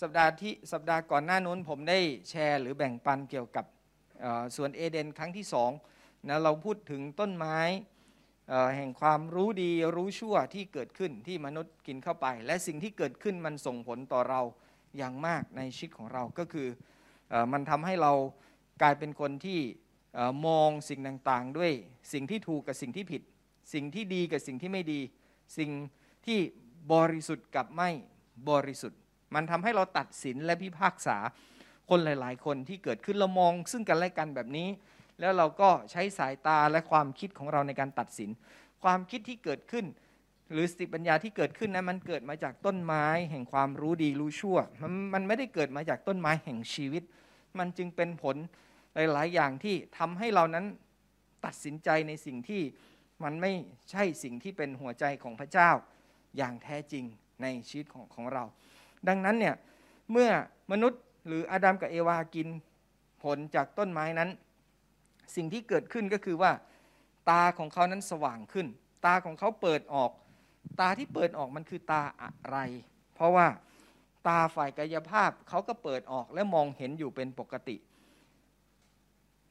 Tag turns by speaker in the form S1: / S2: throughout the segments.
S1: สัปดาห์ที่สัปดาห์ก่อนหน้านู้นผมได้แชร์หรือแบ่งปันเกี่ยวกับสวนเอเดนครั้งที่สองนะเราพูดถึงต้นไม้แห่งความรู้ดีรู้ชั่วที่เกิดขึ้นที่มนุษย์กินเข้าไป และสิ่งที่เกิดขึ้นมันส่งผลต่อเราอย่างมากในชีวิตของเราก็คือมันทำให้เรากลายเป็นคนที่มองสิ่งต่างๆ ด้วยสิ่งที่ถูกกับสิ่งที่ผิด สิ่งที่ดีกับสิ่งที่ไม่ดี สิ่งที่บริสุทธิ์กับไม่บริสุทธิ์ มันทำให้เราตัดสินและพิพากษาคนหลาย ๆ คนที่เกิดขึ้นเรามอง ซึ่งกันและกันแบบนี้ แล้วเราก็ใช้สายตาและความคิดของเราในการตัดสิน ความคิดที่เกิดขึ้น หรือสติปัญญาที่เกิดขึ้นนะมันเกิดมาจากต้นไม้แห่งความรู้ดีรู้ชั่วมันมันไม่ได้เกิดมาจากต้นไม้แห่งชีวิต มันจึงเป็นผลหลาย ๆ อย่างที่ทำให้เรานั้นตัดสินใจในสิ่งที่มันไม่ใช่สิ่งที่เป็นหัวใจของพระเจ้าอย่างแท้จริงในชีวิตของของเรา ดังนั้นเนี่ยเมื่อมนุษย์หรืออาดัมกับเอวากินผลจากต้นไม้นั้น สิ่งที่เกิดขึ้นก็คือว่า ตาของเขานั้นสว่างขึ้น ตาของเขาเปิดออก ตาที่เปิดออกมันคือตาอะไร เพราะว่าตาฝ่ายกายภาพเขาก็เปิดออกและมองเห็นอยู่เป็นปกติ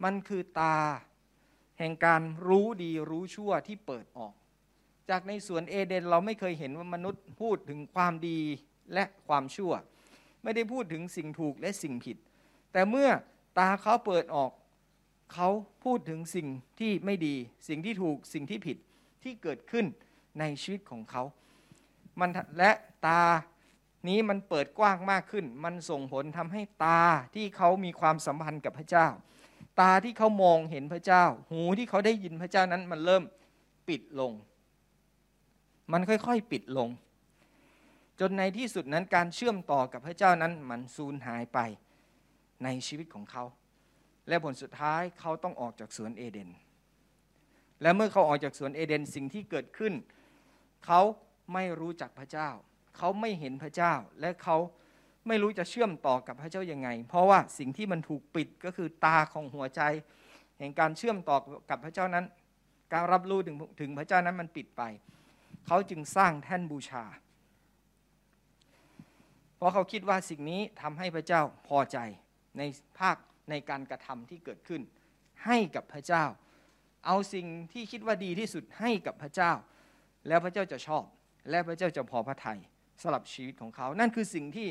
S1: มันคือตา แห่งการรู้ดีรู้ชั่วที่เปิดออก จากในสวนเอเดนเราไม่เคยเห็นว่ามนุษย์พูดถึงความดี และความชั่ว ไม่ได้พูดถึงสิ่งถูกและสิ่งผิด แต่เมื่อตาเขาเปิดออก เขาพูดถึงสิ่งที่ไม่ดี สิ่งที่ถูกสิ่งที่ผิดที่เกิดขึ้นในชีวิตของเขา มันและตานี้มันเปิดกว้างมากขึ้น มันส่งผลทำให้ตาที่เขามีความสัมพันธ์กับพระเจ้า ตาที่เขามองเห็นพระเจ้า หูที่เขาได้ยินพระเจ้านั้นมันเริ่มปิดลง มันค่อยๆปิดลง จนในที่สุดนั้นการเชื่อมต่อกับพระเจ้านั้นมันสูญหายไปในชีวิตของเขา และผลสุดท้ายเขาต้องออกจากสวนเอเดน และเมื่อเขาออกจากสวนเอเดนสิ่งที่เกิดขึ้น เขาไม่รู้จักพระเจ้า เขาไม่เห็นพระเจ้า และเขาไม่รู้จะเชื่อมต่อกับพระเจ้ายังไง เพราะว่าสิ่งที่มันถูกปิดก็คือตาของหัวใจ แห่งการเชื่อมต่อกับพระเจ้านั้น การรับรู้ถึงถึงพระเจ้านั้นมันปิดไป เขาจึงสร้างแท่นบูชา เพราะเขาคิดว่าสิ่งนี้ทำให้พระเจ้าพอใจในภาคในการกระทำที่เกิดขึ้น ให้กับพระเจ้า เอาสิ่งที่คิดว่าดีที่สุดให้กับพระเจ้า แล้วพระเจ้าจะชอบ และพระเจ้าจะพอพระทัยสำหรับชีวิตของเขา นั่นคือสิ่งที่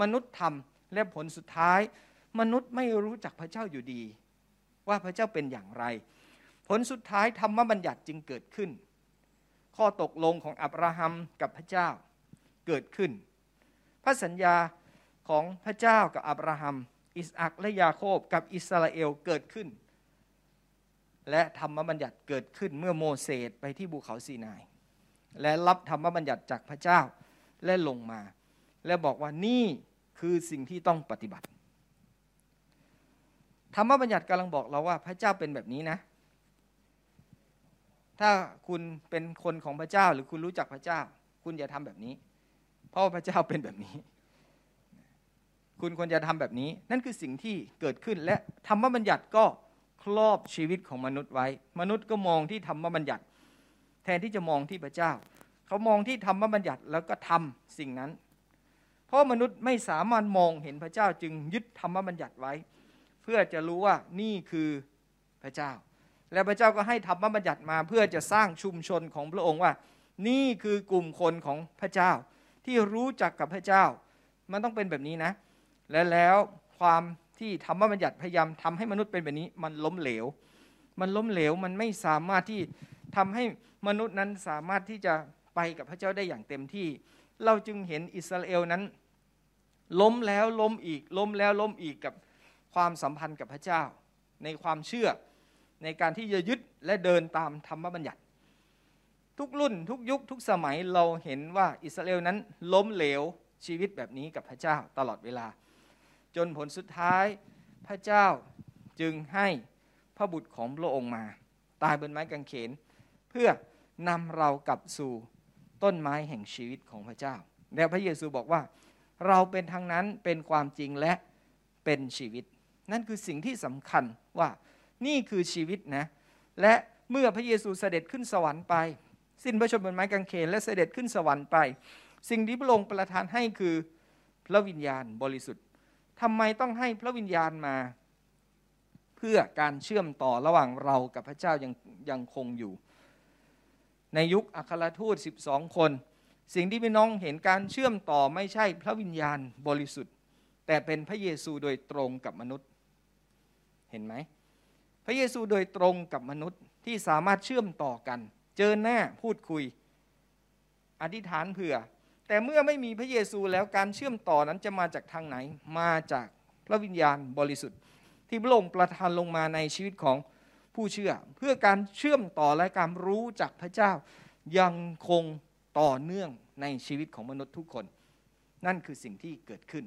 S1: มนุษย์ทำและผลสุดท้าย มนุษย์ไม่รู้จักพระเจ้าอยู่ดี ว่าพระเจ้าเป็นอย่างไร ผลสุดท้ายธรรมบัญญัติจึงเกิดขึ้น ข้อตกลงของอับราฮัมกับพระเจ้าเกิดขึ้น พระสัญญาของพระเจ้ากับอับราฮัม อิสอักและยาโคบกับอิสราเอลเกิดขึ้น และธรรมบัญญัติเกิดขึ้นเมื่อโมเสสไปที่ภูเขาซีนาย และรับธรรมบัญญัติจากพระเจ้าและลงมา และบอกว่านี่คือสิ่งที่ต้องปฏิบัติ ธรรมบัญญัติกำลังบอกเราว่าพระเจ้าเป็นแบบนี้นะ ถ้าคุณเป็นคนของพระเจ้าหรือคุณรู้จักพระเจ้า คุณอย่าทำแบบนี้ เพราะพระเจ้าเป็นแบบนี้ คุณควรจะทำแบบนี้ นั่นคือสิ่งที่เกิดขึ้นและธรรมบัญญัติก็ครอบชีวิตของมนุษย์ไว้ มนุษย์ก็มองที่ธรรมบัญญัติ แทนที่จะมองที่พระเจ้า เขามองที่ธรรมบัญญัติแล้วก็ทำสิ่งนั้น เพราะมนุษย์ไม่สามารถมองเห็นพระเจ้าจึงยึดธรรมบัญญัติไว้ เพื่อจะรู้ว่านี่คือพระเจ้า และพระเจ้าก็ให้ธรรมบัญญัติมาเพื่อจะสร้างชุมชนของพระองค์ว่า นี่คือกลุ่มคนของพระเจ้า ที่รู้จักกับพระเจ้า มันต้องเป็นแบบนี้นะ และแล้วความที่ธรรมบัญญัติพยายามทำให้มนุษย์เป็นแบบนี้ มันล้มเหลว มันล้มเหลวมันไม่สามารถที่ทำให้มนุษย์นั้นสามารถที่จะไปกับพระเจ้าได้อย่างเต็มที่ เราจึงเห็นอิสราเอลนั้น ล้มแล้วล้มอีก ล้มแล้วล้มอีกกับความสัมพันธ์กับพระเจ้า ในความเชื่อในการที่จะยึดและเดินตามธรรมบัญญัติ ทุกรุ่นทุกยุคทุกสมัยเราเห็นว่าอิสราเอลนั้นล้มเหลวชีวิตแบบนี้กับพระเจ้าตลอดเวลา จนผลสุดท้ายพระเจ้าจึงให้พระบุตรของพระองค์มา ตายบนไม้กางเขน เพื่อนำเรากลับสู่ต้นไม้แห่งชีวิตของพระเจ้า แล้วพระเยซูบอกว่า เราเป็นทางนั้นเป็นความจริงและเป็นชีวิต นั่นคือสิ่งที่สำคัญว่านี่คือชีวิตนะ และเมื่อพระเยซูเสด็จขึ้นสวรรค์ไป สิ้นพระชนม์บนไม้กางเขนและเสด็จขึ้นสวรรค์ไป สิ่งที่พระองค์ประทานให้คือพระวิญญาณบริสุทธิ์ทำไมต้องให้พระวิญญาณมา เพื่อการเชื่อมต่อระหว่างเรากับพระเจ้ายังยังคงอยู่ ในยุคอัครทูต 12 คน สิ่งที่พี่น้องเห็นการเชื่อมต่อไม่ใช่พระวิญญาณบริสุทธิ์ แต่เป็นพระเยซูโดยตรงกับมนุษย์ เห็นไหม พระเยซูโดยตรงกับมนุษย์ที่สามารถเชื่อมต่อกัน เจอหน้าพูดคุย อธิษฐานเผื่อ แต่เมื่อไม่มีพระเยซูแล้วการเชื่อมต่อนั้นจะมาจากทางไหน มาจากพระวิญญาณบริสุทธิ์ ที่พระองค์ประทานลงมาในชีวิตของผู้เชื่อ เพื่อการเชื่อมต่อและการรู้จักพระเจ้า ยังคงต่อเนื่องในชีวิตของมนุษย์ทุกคน นั่นคือสิ่งที่เกิดขึ้น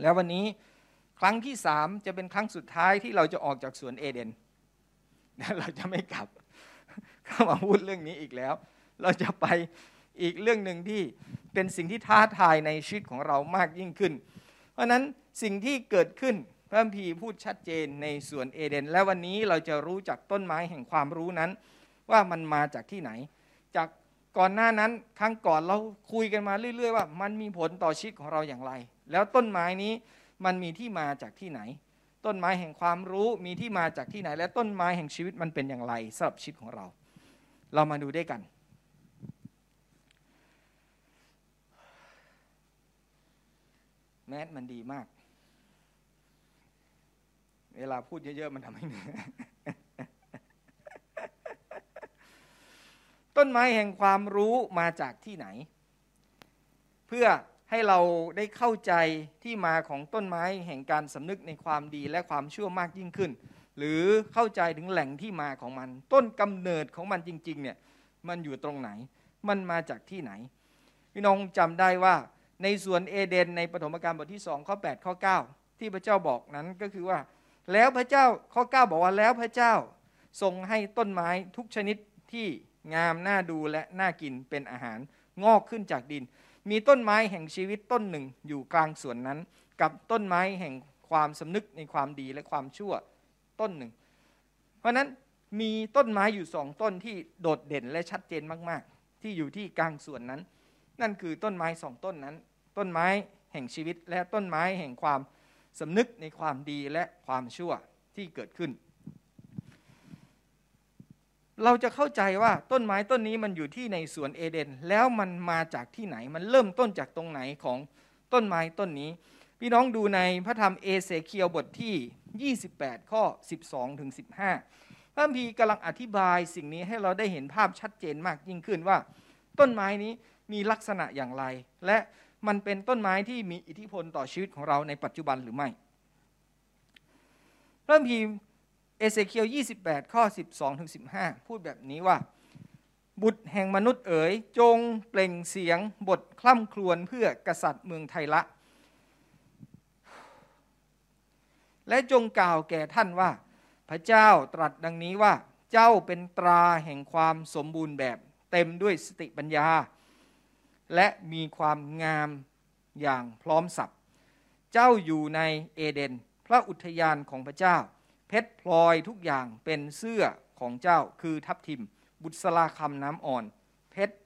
S1: แล้ววันนี้ครั้งที่สามจะเป็นครั้งสุดท้ายที่เราจะออกจากสวนเอเดนเราจะไม่กลับ เข้ามาพูดเรื่องนี้อีกแล้ว เราจะไปอีกเรื่องหนึ่งที่เป็นสิ่งที่ท้าทายในชีวิตของเรามากยิ่งขึ้น เพราะนั้นสิ่งที่เกิดขึ้นพระพีพูดชัดเจนในส่วนเอเดน และวันนี้เราจะรู้จักต้นไม้แห่งความรู้นั้น ว่ามันมาจากที่ไหน จากก่อนหน้านั้นครั้งก่อนเราคุยกันมาเรื่อย ๆ ว่ามันมีผลต่อชีวิตของเราอย่างไร แล้วต้นไม้นี้มันมีที่มาจากที่ไหน ต้นไม้แห่งความรู้มีที่มาจากที่ไหน และต้นไม้แห่งชีวิตมันเป็นอย่างไรสำหรับชีวิตของเรา เรามาดูด้วยกัน แมสมันดีมาก เวลาพูดเยอะๆ มันทำให้เหนื่อยต้นไม้แห่งความรู้มาจากที่ไหน เพื่อให้เราได้เข้าใจที่มาของต้นไม้แห่งการสำนึกในความดีและความชั่วมากยิ่งขึ้น หรือเข้าใจถึงแหล่งที่มาของมัน ต้นกำเนิดของมันจริงๆเนี่ยมันอยู่ตรงไหน มันมาจากที่ไหน พี่น้องจำได้ว่าในสวนเอเดนในปฐมกาลบทที่2ข้อ8ข้อ9 ที่พระเจ้าบอกนั้นก็คือว่า แล้วพระเจ้าข้อ 9 บอกว่าแล้วพระเจ้าทรงให้ต้นไม้ทุกชนิดที่งามน่าดูและน่ากินเป็นอาหารงอกขึ้นจากดิน มีต้นไม้แห่งชีวิตต้นหนึ่งอยู่กลางสวนนั้น กับต้นไม้แห่งความสำนึกในความดีและความชั่ว ต้นหนึ่ง เพราะนั้นมีต้นไม้อยู่สองต้นที่โดดเด่นและชัดเจนมาก ๆ ที่อยู่ที่กลางส่วนนั้น นั่นคือต้นไม้สองต้นนั้น ต้นไม้แห่งชีวิต และต้นไม้แห่งความสำนึกในความดีและความชั่วที่เกิดขึ้น เราจะเข้าใจว่าต้นไม้ต้นนี้มันอยู่ที่ในสวนเอเดน แล้วมันมาจากที่ไหนมันเริ่มต้นจากตรงไหนของต้นไม้ต้นนี้ พี่น้องดูในพระธรรมเอเสเคียวบทที่ 28 ข้อ 12 ถึง 15 พระพีกำลังอธิบายสิ่งนี้ให้เราได้เห็นภาพชัดเจนมากยิ่งขึ้นว่า ต้นไม้นี้มีลักษณะอย่างไร และมันเป็นต้นไม้ที่มีอิทธิพลต่อชีวิตของเราในปัจจุบันหรือไม่ พระพีเอเสเคียว28 ข้อ 12 ถึง 15 พูดแบบนี้ว่าบุตรแห่งมนุษย์เอ๋ยจงเปล่งเสียงบทคล่ำครวญเพื่อกษัตริย์เมืองไทยละ และจงกล่าวแก่ท่านว่า พระเจ้าตรัสดังนี้ว่า เจ้าเป็นตราแห่งความสมบูรณ์แบบ เต็มด้วยสติปัญญา และมีความงามอย่างพร้อมสับเจ้าอยู่ในเอเดน พระอุทยานของพระเจ้า เพชรพลอยทุกอย่างเป็นเสื้อของเจ้าคือทับทิม บุษราคำน้ำอ่อน เพชร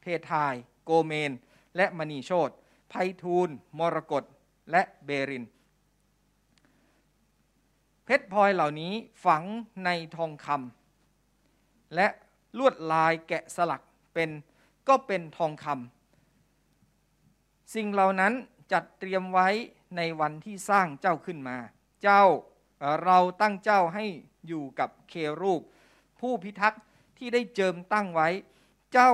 S1: เพทาย โกเมน และมณีโชตไพทูลมรกตและเบริน เพชรพลอยเหล่านี้ฝังในทองคำและลวดลายแกะสลักเป็นก็เป็นทองคำสิ่งเหล่านั้นจัดเตรียมไว้ในวันที่สร้างเจ้าขึ้นมา เจ้าเราตั้งเจ้าให้อยู่กับเครูป ผู้พิทักษ์ที่ได้เจิมตั้งไว้ เจ้า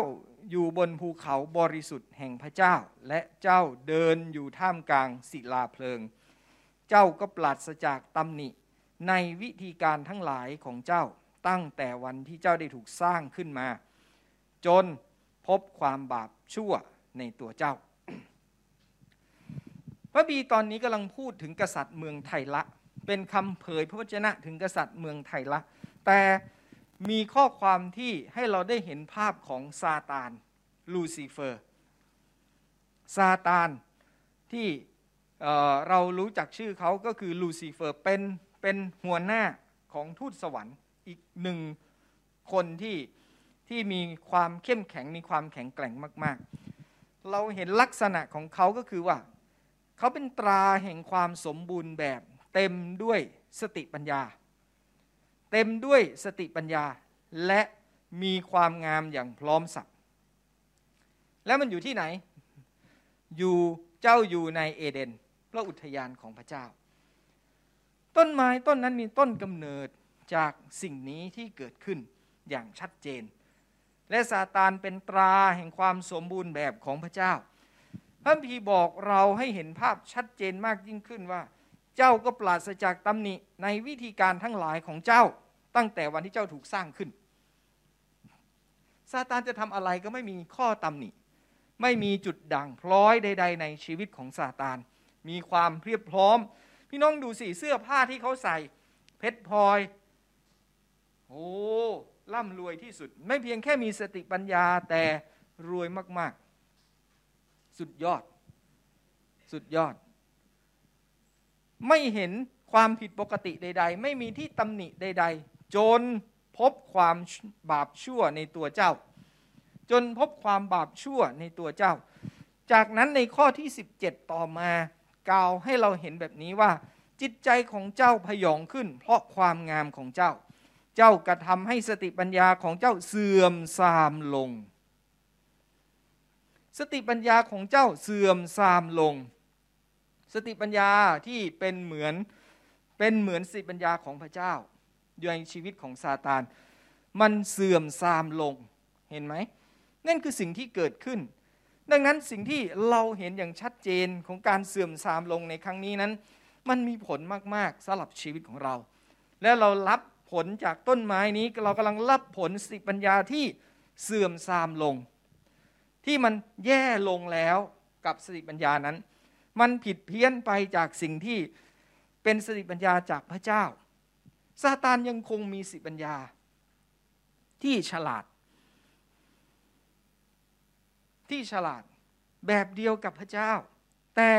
S1: อยู่บนภูเขาบริสุทธิ์แห่งพระเจ้า และเจ้าเดินอยู่ท่ามกลางศิลาเพลิง เจ้าก็ปราศจากตำหนิ ในวิธีการทั้งหลายของเจ้าตั้งแต่วันที่เจ้าได้ถูกสร้างขึ้นมา จนพบความบาปชั่วในตัวเจ้า พระบีตอนนี้กำลังพูดถึงกษัตริย์เมืองไทยละ เป็นคำเผยพระวจนะถึงกษัตริย์เมืองไทยละ แต่มีข้อความที่ให้เราได้เห็นภาพของซาตานลูซิเฟอร์ ซาตานที่เเรารู้จักชื่อเขาก็คือลูซิเฟอร์เป็น เป็นหัวหน้าของทูตสวรรค์อีกหนึ่งคนที่ที่มีความเข้มแข็งมีความแข็งแกร่งมาก ๆ เราเห็นลักษณะของเขาก็คือว่า เขาเป็นตราแห่งความสมบูรณ์แบบเต็มด้วยสติปัญญา เต็มด้วยสติปัญญาและมีความงามอย่างพร้อมสับแล้วมันอยู่ที่ไหน อยู่เจ้าอยู่ในเอเดนพระอุทยานของพระเจ้า ต้นไม้ต้นนั้นมีต้นกำเนิดจากสิ่งนี้ที่เกิดขึ้นอย่างชัดเจน และซาตานเป็นตราแห่งความสมบูรณ์แบบของพระเจ้า พระพีบอกเราให้เห็นภาพชัดเจนมากยิ่งขึ้นว่า เจ้าก็ปราศจากตำหนิในวิธีการทั้งหลายของเจ้า ตั้งแต่วันที่เจ้าถูกสร้างขึ้นซาตานจะทำอะไรก็ไม่มีข้อตำหนิ ไม่มีจุดด่างพร้อยใด ๆ ในชีวิตของซาตาน มีความเพียบพร้อม พี่น้องดูสิเสื้อผ้าที่เขาใส่ เพชรพลอยโอ้ร่ำรวยที่สุด ไม่เพียงแค่มีสติปัญญาแต่รวยมาก ๆ สุดยอด สุดยอด ไม่เห็นความผิดปกติใด ๆ ไม่มีที่ตำหนิใด ๆ จนพบความบาปชั่วในตัวเจ้า จนพบความบาปชั่วในตัวเจ้า จากนั้นในข้อที่ 17 ต่อมา กล่าวให้เราเห็นแบบนี้ว่า จิตใจของเจ้าพยองขึ้น เพราะความงามของเจ้า เจ้ากระทำให้สติปัญญาของเจ้าเสื่อมทรามลง สติปัญญาของเจ้าเสื่อมทรามลง สติปัญญาที่เป็นเหมือนเป็นเหมือนสติปัญญาของพระเจ้าอยู่ในชีวิตของซาตาน มันเสื่อมทรามลงเห็นไหมนั่นคือสิ่งที่เกิดขึ้น ดังนั้นสิ่งที่เราเห็นอย่างชัดเจนของการเสื่อมทรามลงในครั้งนี้นั้น มันมีผลมากๆสำหรับชีวิตของเรา และเรารับผลจากต้นไม้นี้เรากำลังรับผลสติปัญญาที่เสื่อมทรามลง ที่มันแย่ลงแล้วกับสติปัญญานั้น มันผิดเพี้ยนไปจากสิ่งที่เป็นสติปัญญาจากพระเจ้าซาตานยังคงมีสติปัญญาที่ฉลาด ที่ฉลาดแบบเดียวกับพระเจ้า แต่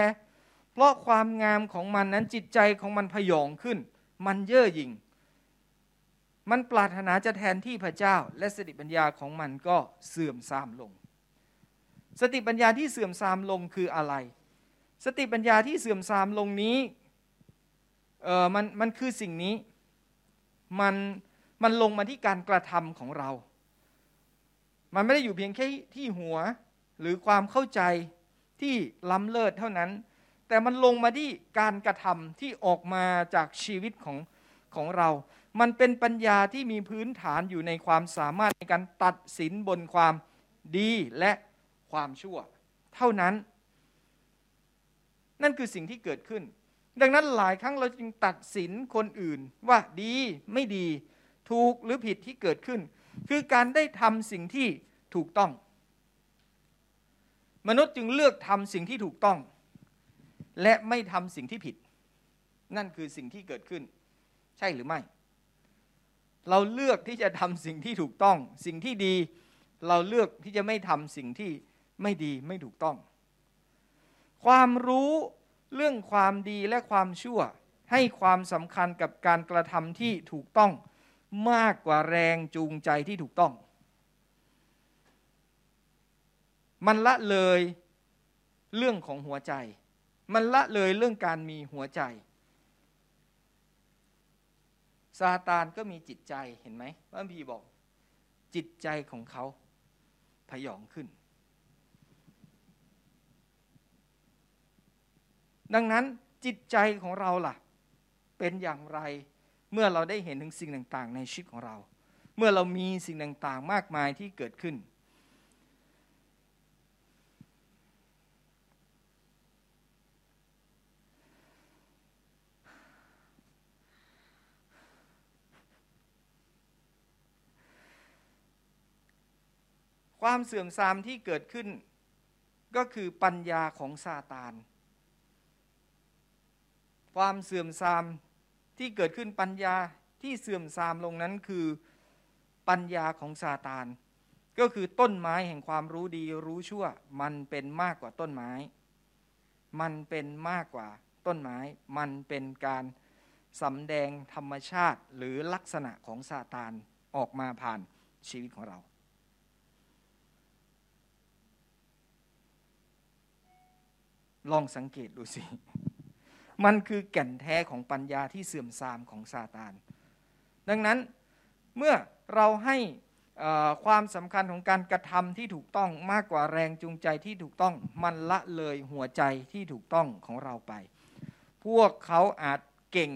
S1: เพราะความงามของมันนั้นจิตใจของมันพยองขึ้น มันเย่อหยิ่ง มันปรารถนาจะแทนที่พระเจ้า และสติปัญญาของมันก็เสื่อมทรามลง สติปัญญาที่เสื่อมทรามลงคืออะไร สติปัญญาที่เสื่อมทรามลงนี้เออมันมันคือสิ่งนี้มันมันลงมาที่การกระทำของเรา มันไม่ได้อยู่เพียงแค่ที่หัว หรือความเข้าใจที่ล้ำเลิศเท่านั้น แต่มันลงมาที่การกระทำที่ออกมาจากชีวิตของของเรา มันเป็นปัญญาที่มีพื้นฐานอยู่ในความสามารถในการตัดสินบนความดีและความชั่ว เท่านั้น นั่นคือสิ่งที่เกิดขึ้น ดังนั้นหลายครั้งเราจึงตัดสินคนอื่นว่าดีไม่ดี ถูกหรือผิดที่เกิดขึ้น คือการได้ทำสิ่งที่ถูกต้อง มนุษย์จึงเลือกทำสิ่งที่ถูกต้อง และไม่ทำสิ่งที่ผิด นั่นคือสิ่งที่เกิดขึ้น ใช่หรือไม่ เราเลือกที่จะทำสิ่งที่ถูกต้อง สิ่งที่ดี เราเลือกที่จะไม่ทำสิ่งที่ไม่ดีไม่ถูกต้อง ความรู้เรื่องความดีและความชั่ว ให้ความสำคัญกับการกระทำที่ถูกต้อง มากกว่าแรงจูงใจที่ถูกต้อง มันละเลยเรื่องของหัวใจ มันละเลยเรื่องการมีหัวใจ ซาตานก็มีจิตใจเห็นไหมพระพีบอก จิตใจของเขาพยองขึ้น ดังนั้นจิตใจของเราล่ะ เป็นอย่างไรเมื่อเราได้เห็นถึงสิ่งต่าง ๆ ในชีวิตของเรา เมื่อเรามีสิ่งต่าง ๆ มากมายที่เกิดขึ้น ความเสื่อมทรามที่เกิดขึ้น ก็คือปัญญาของซาตาน ความเสื่อมทรามที่เกิดขึ้นปัญญาที่เสื่อมทรามลงนั้นคือปัญญาของซาตาน ก็คือต้นไม้แห่งความรู้ดีรู้ชั่ว มันเป็นมากกว่าต้นไม้ มันเป็นมากกว่าต้นไม้ มันเป็นการสำแดงธรรมชาติหรือลักษณะของซาตานออกมาผ่านชีวิตของเรา ลองสังเกตดูสิ มันคือแก่นแท้ของปัญญาที่เสื่อมทรามของซาตาน ดังนั้นเมื่อเราให้ความสำคัญของการกระทำที่ถูกต้องมากกว่าแรงจูงใจที่ถูกต้อง มันละเลยหัวใจที่ถูกต้องของเราไป พวกเขาอาจเก่ง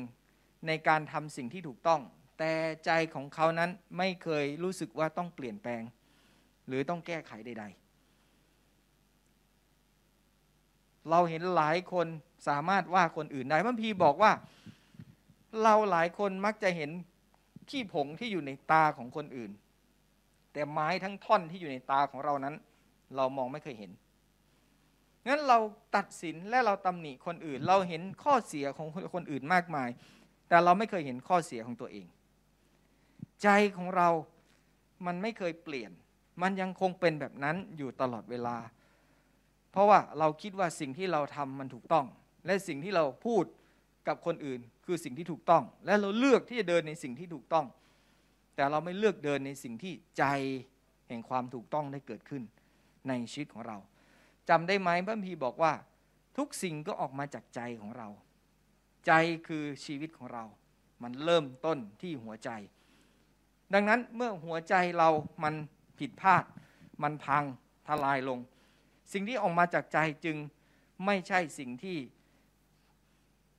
S1: ในการทำสิ่งที่ถูกต้อง แต่ใจของเขานั้นไม่เคยรู้สึกว่าต้องเปลี่ยนแปลง หรือต้องแก้ไขใด ๆ เราเห็นหลายคนสามารถว่าคนอื่นได้พระพีบอกว่า เราหลายคนมักจะเห็นขี้ผงที่อยู่ในตาของคนอื่น แต่ไม้ทั้งท่อนที่อยู่ในตาของเรานั้น เรามองไม่เคยเห็นงั้นเราตัดสินและเราตำหนิคนอื่น เราเห็นข้อเสียของคนอื่นมากมาย แต่เราไม่เคยเห็นข้อเสียของตัวเอง ใจของเรามันไม่เคยเปลี่ยน มันยังคงเป็นแบบนั้นอยู่ตลอดเวลา ราะว่าเราคิดว่าสิ่งที่เราทำมันถูกต้อง และสิ่งที่เราพูดกับคนอื่น คือสิ่งที่ถูกต้อง และเราเลือกที่จะเดินในสิ่งที่ถูกต้อง แต่เราไม่เลือกเดินในสิ่งที่ใจแห่งความถูกต้องได้เกิดขึ้นในชีวิตของเราจำได้ไหมพระพีบอกว่า ทุกสิ่งก็ออกมาจากใจของเรา ใจคือชีวิตของเรา มันเริ่มต้นที่หัวใจ ดังนั้นเมื่อหัวใจเรามันผิดพลาด มันพังทลายลง สิ่งที่ออกมาจากใจจึงไม่ใช่สิ่งที่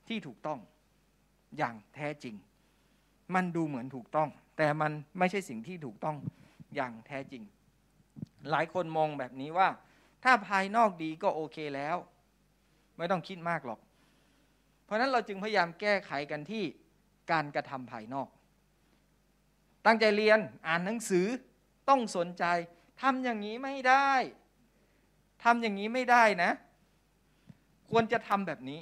S1: ที่ถูกต้องอย่างแท้จริง มันดูเหมือนถูกต้อง แต่มันไม่ใช่สิ่งที่ถูกต้องอย่างแท้จริง หลายคนมองแบบนี้ว่า ถ้าภายนอกดีก็โอเคแล้ว ไม่ต้องคิดมากหรอก เพราะนั้นเราจึงพยายามแก้ไขกันที่การกระทำภายนอก ตั้งใจเรียนอ่านหนังสือต้องสนใจทำอย่างนี้ไม่ได้ ทำอย่างนี้ไม่ได้นะ ควรจะทำแบบนี้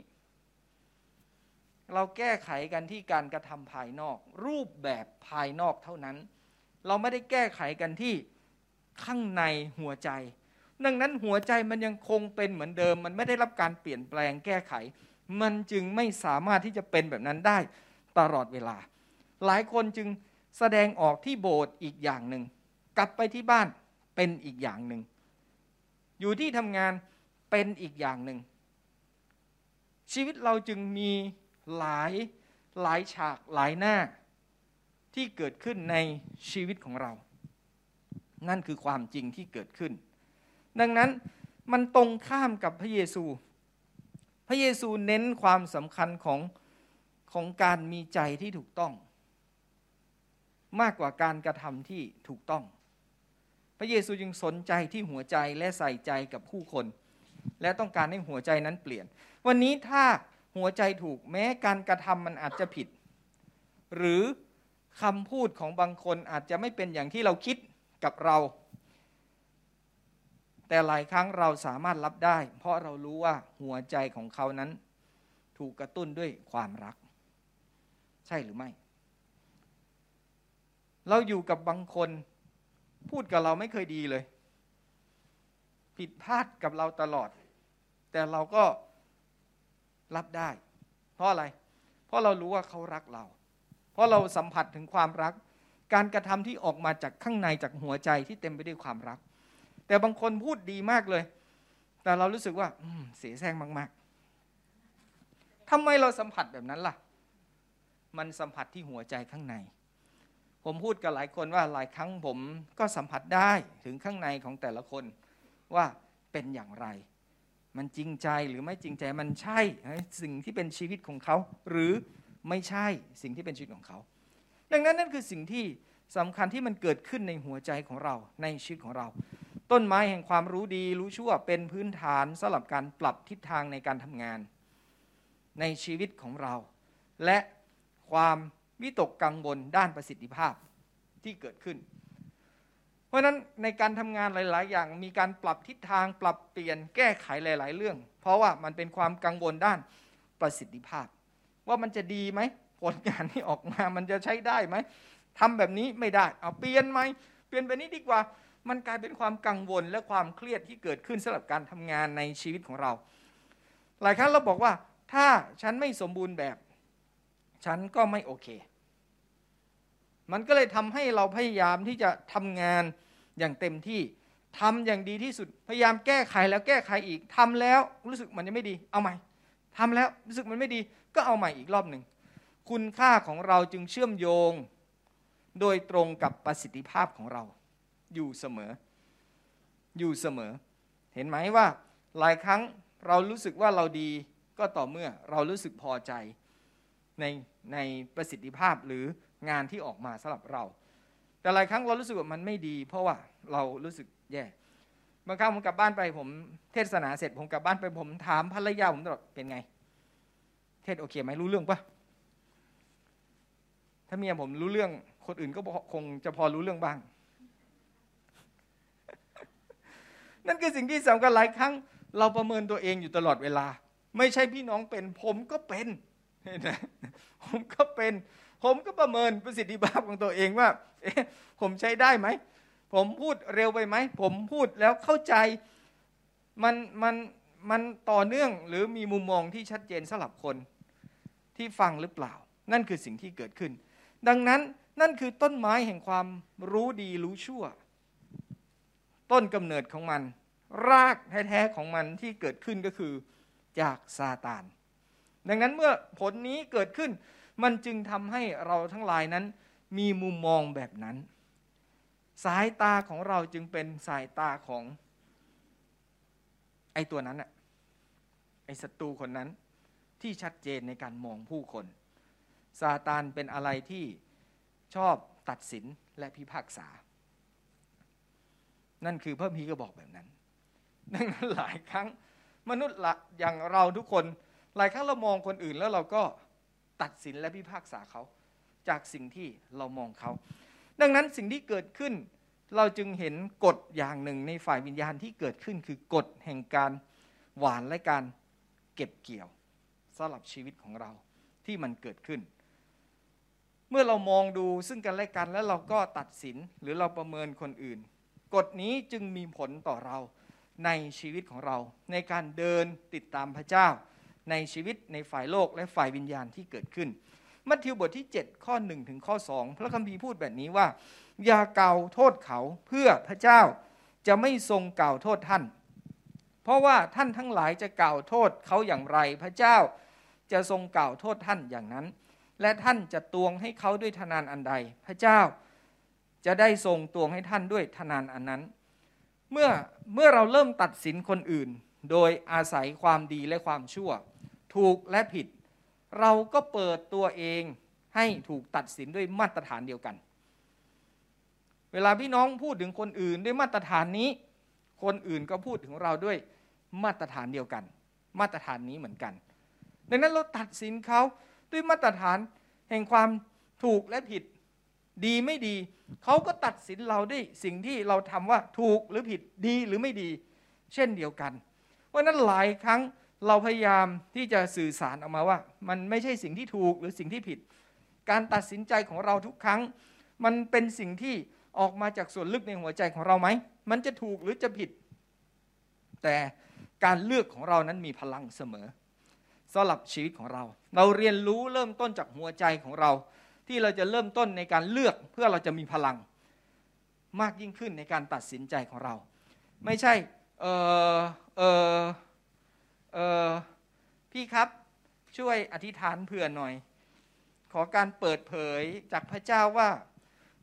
S1: เราแก้ไขกันที่การกระทำภายนอก รูปแบบภายนอกเท่านั้น เราไม่ได้แก้ไขกันที่ข้างในหัวใจ ดังนั้นหัวใจมันยังคงเป็นเหมือนเดิม มันไม่ได้รับการเปลี่ยนแปลงแก้ไข มันจึงไม่สามารถที่จะเป็นแบบนั้นได้ตลอดเวลา หลายคนจึงแสดงออกที่โบสถ์อีกอย่างหนึ่ง กลับไปที่บ้านเป็นอีกอย่างหนึ่ง อยู่ที่ทำงานเป็นอีกอย่างหนึ่ง ชีวิตเราจึงมีหลายหลายฉากหลายหน้าที่เกิดขึ้นในชีวิตของเรา นั่นคือความจริงที่เกิดขึ้น ดังนั้นมันตรงข้ามกับพระเยซู พระเยซูเน้นความสำคัญของของการมีใจที่ถูกต้อง มากกว่าการกระทำที่ถูกต้อง พระเยซูจึงสนใจที่หัวใจและใส่ใจกับผู้คน และต้องการให้หัวใจนั้นเปลี่ยน วันนี้ถ้าหัวใจถูกแม้การกระทำมันอาจจะผิด หรือคำพูดของบางคนอาจจะไม่เป็นอย่างที่เราคิดกับเรา แต่หลายครั้งเราสามารถรับได้ เพราะเรารู้ว่าหัวใจของเขานั้น ถูกกระตุ้นด้วยความรัก ใช่หรือไม่ เราอยู่กับบางคน พูดกับเราไม่เคยดีเลย ผิดพลาดกับเราตลอด แต่เราก็รับได้ เพราะอะไร เพราะเรารู้ว่าเขารักเรา เพราะเราสัมผัสถึงความรัก การกระทำที่ออกมาจากข้างในจากหัวใจที่เต็มไปด้วยความรัก แต่บางคนพูดดีมากเลย แต่เรารู้สึกว่าเสียแซงมาก ๆทำไมเราสัมผัสแบบนั้นล่ะ มันสัมผัสที่หัวใจข้างใน ผมพูดกับหลายคนว่าหลายครั้งผมก็สัมผัสได้ถึงข้างในของแต่ละคนว่าเป็นอย่างไร มันจริงใจหรือไม่จริงใจมันใช่สิ่งที่เป็นชีวิตของเขา หรือไม่ใช่สิ่งที่เป็นชีวิตของเขา ดังนั้นนั่นคือสิ่งที่สำคัญที่มันเกิดขึ้นในหัวใจของเราในชีวิตของเรา ต้นไม้แห่งความรู้ดีรู้ชั่วเป็นพื้นฐานสำหรับการปรับทิศทางในการทำงาน ในชีวิตของเรา และความ วิตกกังวลด้านประสิทธิภาพที่เกิดขึ้น เพราะฉะนั้นในการทำงานหลาย ๆ อย่างมีการปรับทิศทางปรับเปลี่ยนแก้ไขหลาย ๆ เรื่อง เพราะว่ามันเป็นความกังวลด้านประสิทธิภาพ ว่ามันจะดีไหมผลงานที่ออกมามันจะใช้ได้ไหมทำแบบนี้ไม่ได้เอาเปลี่ยนไหมเปลี่ยนไปนี้ดีกว่ามันกลายเป็นความกังวลและความเครียดที่เกิดขึ้นสำหรับการทำงานในชีวิตของเรา หลายครั้งเราบอกว่าถ้าฉันไม่สมบูรณ์แบบ ฉันก็ไม่โอเค มันก็เลยทำให้เราพยายามที่จะทำงานอย่างเต็มที่ทำอย่างดีที่สุด พยายามแก้ไขแล้วแก้ไขอีกทำแล้วรู้สึกมันยังไม่ดี เอาใหม่ทำแล้วรู้สึกมันไม่ดี ก็เอาใหม่อีกรอบหนึ่ง คุณค่าของเราจึงเชื่อมโยง โดยตรงกับประสิทธิภาพของเรา อยู่เสมอ อยู่เสมอ เห็นไหมว่าหลายครั้งเรารู้สึกว่าเราดีก็ต่อเมื่อเรารู้สึกพอใจ ในในประสิทธิภาพหรืองานที่ออกมาสำหรับเรา แต่หลายครั้งเรารู้สึกว่ามันไม่ดี เพราะว่าเรารู้สึกแย่ บางครั้งผมกลับบ้านไปผมเทศนาเสร็จผมกลับบ้านไปผมถามภรรยาผมตลอดเป็นไง เทศโอเคไหมรู้เรื่องปะถ้าเมียผมรู้เรื่องคนอื่นก็คงจะพอรู้เรื่องบ้าง นั่นคือสิ่งที่สำคัญหลายครั้ง เราประเมินตัวเองอยู่ตลอดเวลา ไม่ใช่พี่น้องเป็นผมก็เป็น ผมก็เป็น ผมก็ประเมินประสิทธิภาพของตัวเองว่า เอ๊ะผมใช้ได้ไหม ผมพูดเร็วไปไหม ผมพูดแล้วเข้าใจ มัน มัน มันต่อเนื่องหรือมีมุมมองที่ชัดเจนสำหรับคนที่ฟังหรือเปล่า นั่นคือสิ่งที่เกิดขึ้น ดังนั้นนั่นคือต้นไม้แห่งความรู้ดีรู้ชั่ว ต้นกำเนิดของมัน รากแท้ๆของมันที่เกิดขึ้นก็คือจากซาตาน ดังนั้นเมื่อผลนี้เกิดขึ้น มันจึงทำให้เราทั้งหลายนั้น มีมุมมองแบบนั้น สายตาของเราจึงเป็นสายตาของ ไอ้ตัวนั้นอะไอ้ศัตรูคนนั้นที่ชัดเจนในการมองผู้คนซาตานเป็นอะไรที่ชอบตัดสินและพิพากษา นั่นคือพระพีก็บอกแบบนั้น ดังนั้นหลายครั้งมนุษย์ละอย่างเราทุกคน หลายครั้งเรามองคนอื่นแล้วเราก็ตัดสินและพิพากษาเขาจากสิ่งที่เรามองเขา ดังนั้นสิ่งที่เกิดขึ้น เราจึงเห็นกฎอย่างหนึ่งในฝ่ายวิญญาณที่เกิดขึ้น คือกฎแห่งการหวานและการเก็บเกี่ยวสำหรับชีวิตของเราที่มันเกิดขึ้น เมื่อเรามองดูซึ่งกันและกันแล้วเราก็ตัดสินหรือเราประเมินคนอื่น กฎนี้จึงมีผลต่อเราในชีวิตของเรา ในการเดินติดตามพระเจ้า ในชีวิตในฝ่ายโลกและฝ่ายวิญญาณที่เกิดขึ้น มัทธิวบทที่ 7 ข้อ 1 ถึงข้อ 2 พระคัมภีร์พูดแบบนี้ว่า อย่ากล่าวโทษเขาเพื่อพระเจ้าจะไม่ทรงกล่าวโทษท่าน เพราะว่าท่านทั้งหลายจะกล่าวโทษเขาอย่างไรพระเจ้าจะทรงกล่าวโทษท่านอย่างนั้น และท่านจะตวงให้เขาด้วยทนานอันใด พระเจ้าจะได้ทรงตวงให้ท่านด้วยทนานอันนั้น เมื่อเมื่อเราเริ่มตัดสินคนอื่น โดยอาศัยความดีและความชั่ว ถูกและผิด เราก็เปิดตัวเองให้ถูกตัดสินด้วยมาตรฐานเดียวกัน เวลาพี่น้องพูดถึงคนอื่นด้วยมาตรฐานนี้ คนอื่นก็พูดถึงเราด้วยมาตรฐานเดียวกัน มาตรฐานนี้เหมือนกัน ดังนั้นเราตัดสินเขาด้วยมาตรฐานแห่งความถูกและผิด ดีไม่ดี เขาก็ตัดสินเราด้วยสิ่งที่เราทำว่าถูกหรือผิดดีหรือไม่ดี เช่นเดียวกัน เพราะนั้นหลายครั้ง เราพยายามที่จะสื่อสารออกมาว่า มันไม่ใช่สิ่งที่ถูกหรือสิ่งที่ผิด การตัดสินใจของเราทุกครั้ง มันเป็นสิ่งที่ออกมาจากส่วนลึกในหัวใจของเราไหม มันจะถูกหรือจะผิด แต่การเลือกของเรานั้นมีพลังเสมอสำหรับชีวิตของเรา เราเรียนรู้เริ่มต้นจากหัวใจของเรา ที่เราจะเริ่มต้นในการเลือกเพื่อเราจะมีพลัง มากยิ่งขึ้นในการตัดสินใจของเรา ไม่ใช่เออเออ เออพี่ครับช่วยอธิษฐานเผื่อหน่อย ขอการเปิดเผยจากพระเจ้าว่า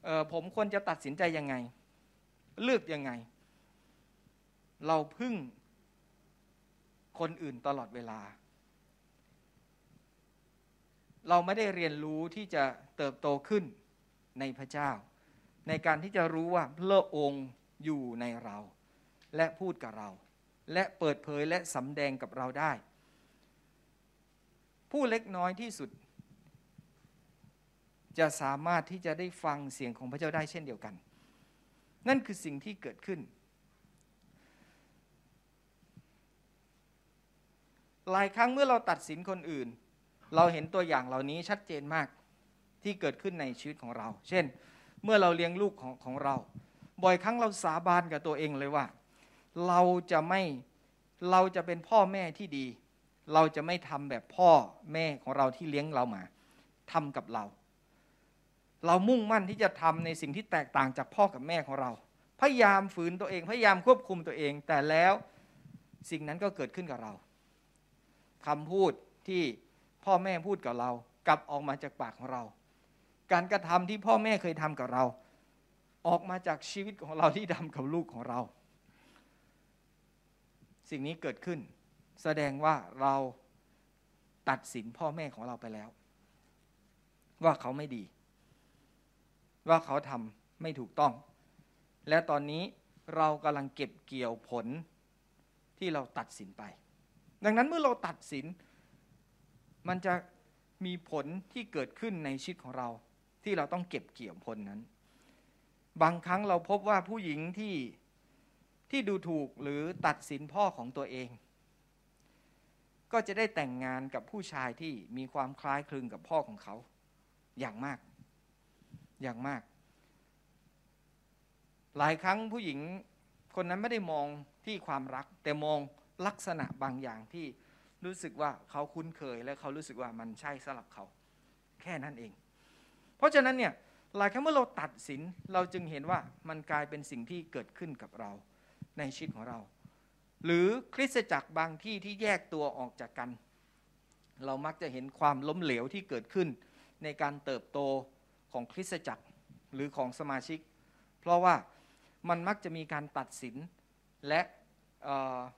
S1: เออผมควรจะตัดสินใจยังไง เลือกยังไง เราพึ่งคนอื่นตลอดเวลา เราไม่ได้เรียนรู้ที่จะเติบโตขึ้นในพระเจ้า ในการที่จะรู้ว่าพระองค์อยู่ในเรา และพูดกับเรา และเปิดเผยและสำแดงกับเราได้ ผู้เล็กน้อยที่สุด จะสามารถที่จะได้ฟังเสียงของพระเจ้าได้เช่นเดียวกัน นั่นคือสิ่งที่เกิดขึ้น หลายครั้งเมื่อเราตัดสินคนอื่น เราเห็นตัวอย่างเหล่านี้ชัดเจนมากที่เกิดขึ้นในชีวิตของเรา เช่น เมื่อเราเลี้ยงลูกของของเรา บ่อยครั้งเราสาบานกับตัวเองเลยว่า เราจะไม่เราจะเป็นพ่อแม่ที่ดี เราจะไม่ทำแบบพ่อแม่ของเราที่เลี้ยงเรามาทำกับเรา เรามุ่งมั่นที่จะทำในสิ่งที่แตกต่างจากพ่อกับแม่ของเรา พยายามฝืนตัวเอง พยายามควบคุมตัวเอง แต่แล้วสิ่งนั้นก็เกิดขึ้นกับเราคำพูดที่พ่อแม่พูดกับเรา กลับออกมาจากปากของเรา การกระทำที่พ่อแม่เคยทำกับเรา ออกมาจากชีวิตของเราที่ทำกับลูกของเรา สิ่งนี้เกิดขึ้น แสดงว่าเราตัดสินพ่อแม่ของเราไปแล้ว ว่าเขาไม่ดี ว่าเขาทำไม่ถูกต้อง และตอนนี้เรากำลังเก็บเกี่ยวผลที่เราตัดสินไป ดังนั้นเมื่อเราตัดสิน มันจะมีผลที่เกิดขึ้นในชีวิตของเรา ที่เราต้องเก็บเกี่ยวผลนั้น บางครั้งเราพบว่าผู้หญิงที่ ที่ดูถูกหรือตัดสินพ่อของตัวเอง ก็จะได้แต่งงานกับผู้ชายที่มีความคล้ายคลึงกับพ่อของเขาอย่างมาก อย่างมาก หลายครั้งผู้หญิงคนนั้นไม่ได้มองที่ความรัก แต่มองลักษณะบางอย่างที่รู้สึกว่าเขาคุ้นเคย และเขารู้สึกว่ามันใช่สำหรับเขา แค่นั้นเอง เพราะฉะนั้นเนี่ยหลายครั้งเมื่อเราตัดสินเราจึงเห็นว่ามันกลายเป็นสิ่งที่เกิดขึ้นกับเรา ในชีวิตของเรา หรือคริสตจักรบางที่ที่แยกตัวออกจากกัน เรามักจะเห็นความล้มเหลวที่เกิดขึ้น ในการเติบโตของคริสตจักรหรือของสมาชิก เพราะว่ามันมักจะมีการตัดสินและ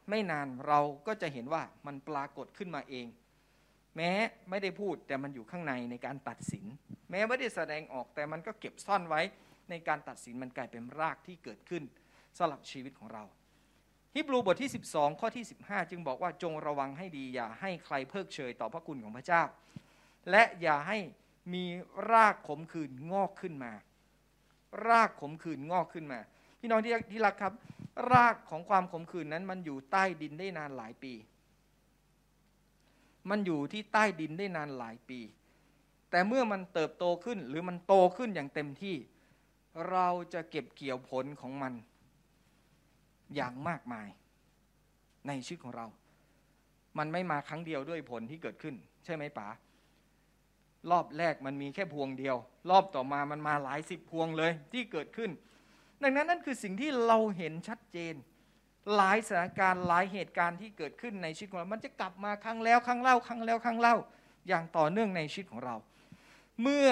S1: ไม่นานเราก็จะเห็นว่ามันปรากฏขึ้นมาเอง แม้ไม่ได้พูดแต่มันอยู่ข้างในในการตัดสิน แม้ไม่ได้แสดงออกแต่มันก็เก็บซ่อนไว้ในการตัดสินมันกลายเป็นรากที่เกิดขึ้น สำหรับชีวิตของเรา ฮิบรูบทที่ 12 ข้อที่ 15 จึงบอกว่าจงระวังให้ดีอย่าให้ใครเพิกเฉยต่อพระคุณของพระเจ้า และอย่าให้มีรากขมขื่นงอกขึ้นมา รากขมขื่นงอกขึ้นมา พี่น้องที่ที่รักครับ รากของความขมขื่นนั้นมันอยู่ใต้ดินได้นานหลายปี มันอยู่ที่ใต้ดินได้นานหลายปี แต่เมื่อมันเติบโตขึ้นหรือมันโตขึ้นอย่างเต็มที่ เราจะเก็บเกี่ยวผลของมัน อย่างมากมาย ในชีวิตของเรา มันไม่มาครั้งเดียวด้วยผลที่เกิดขึ้น ใช่ไหมป๋ารอบแรกมันมีแค่พวงเดียว รอบต่อมามันมาหลายสิบพวงเลยที่เกิดขึ้น ดังนั้นนั่นคือสิ่งที่เราเห็นชัดเจน หลายสถานการณ์หลายเหตุการณ์ที่เกิดขึ้นในชีวิตของเรา มันจะกลับมาครั้งแล้วครั้งเล่าครั้งแล้วครั้งเล่า อย่างต่อเนื่องในชีวิตของเรา เมื่อ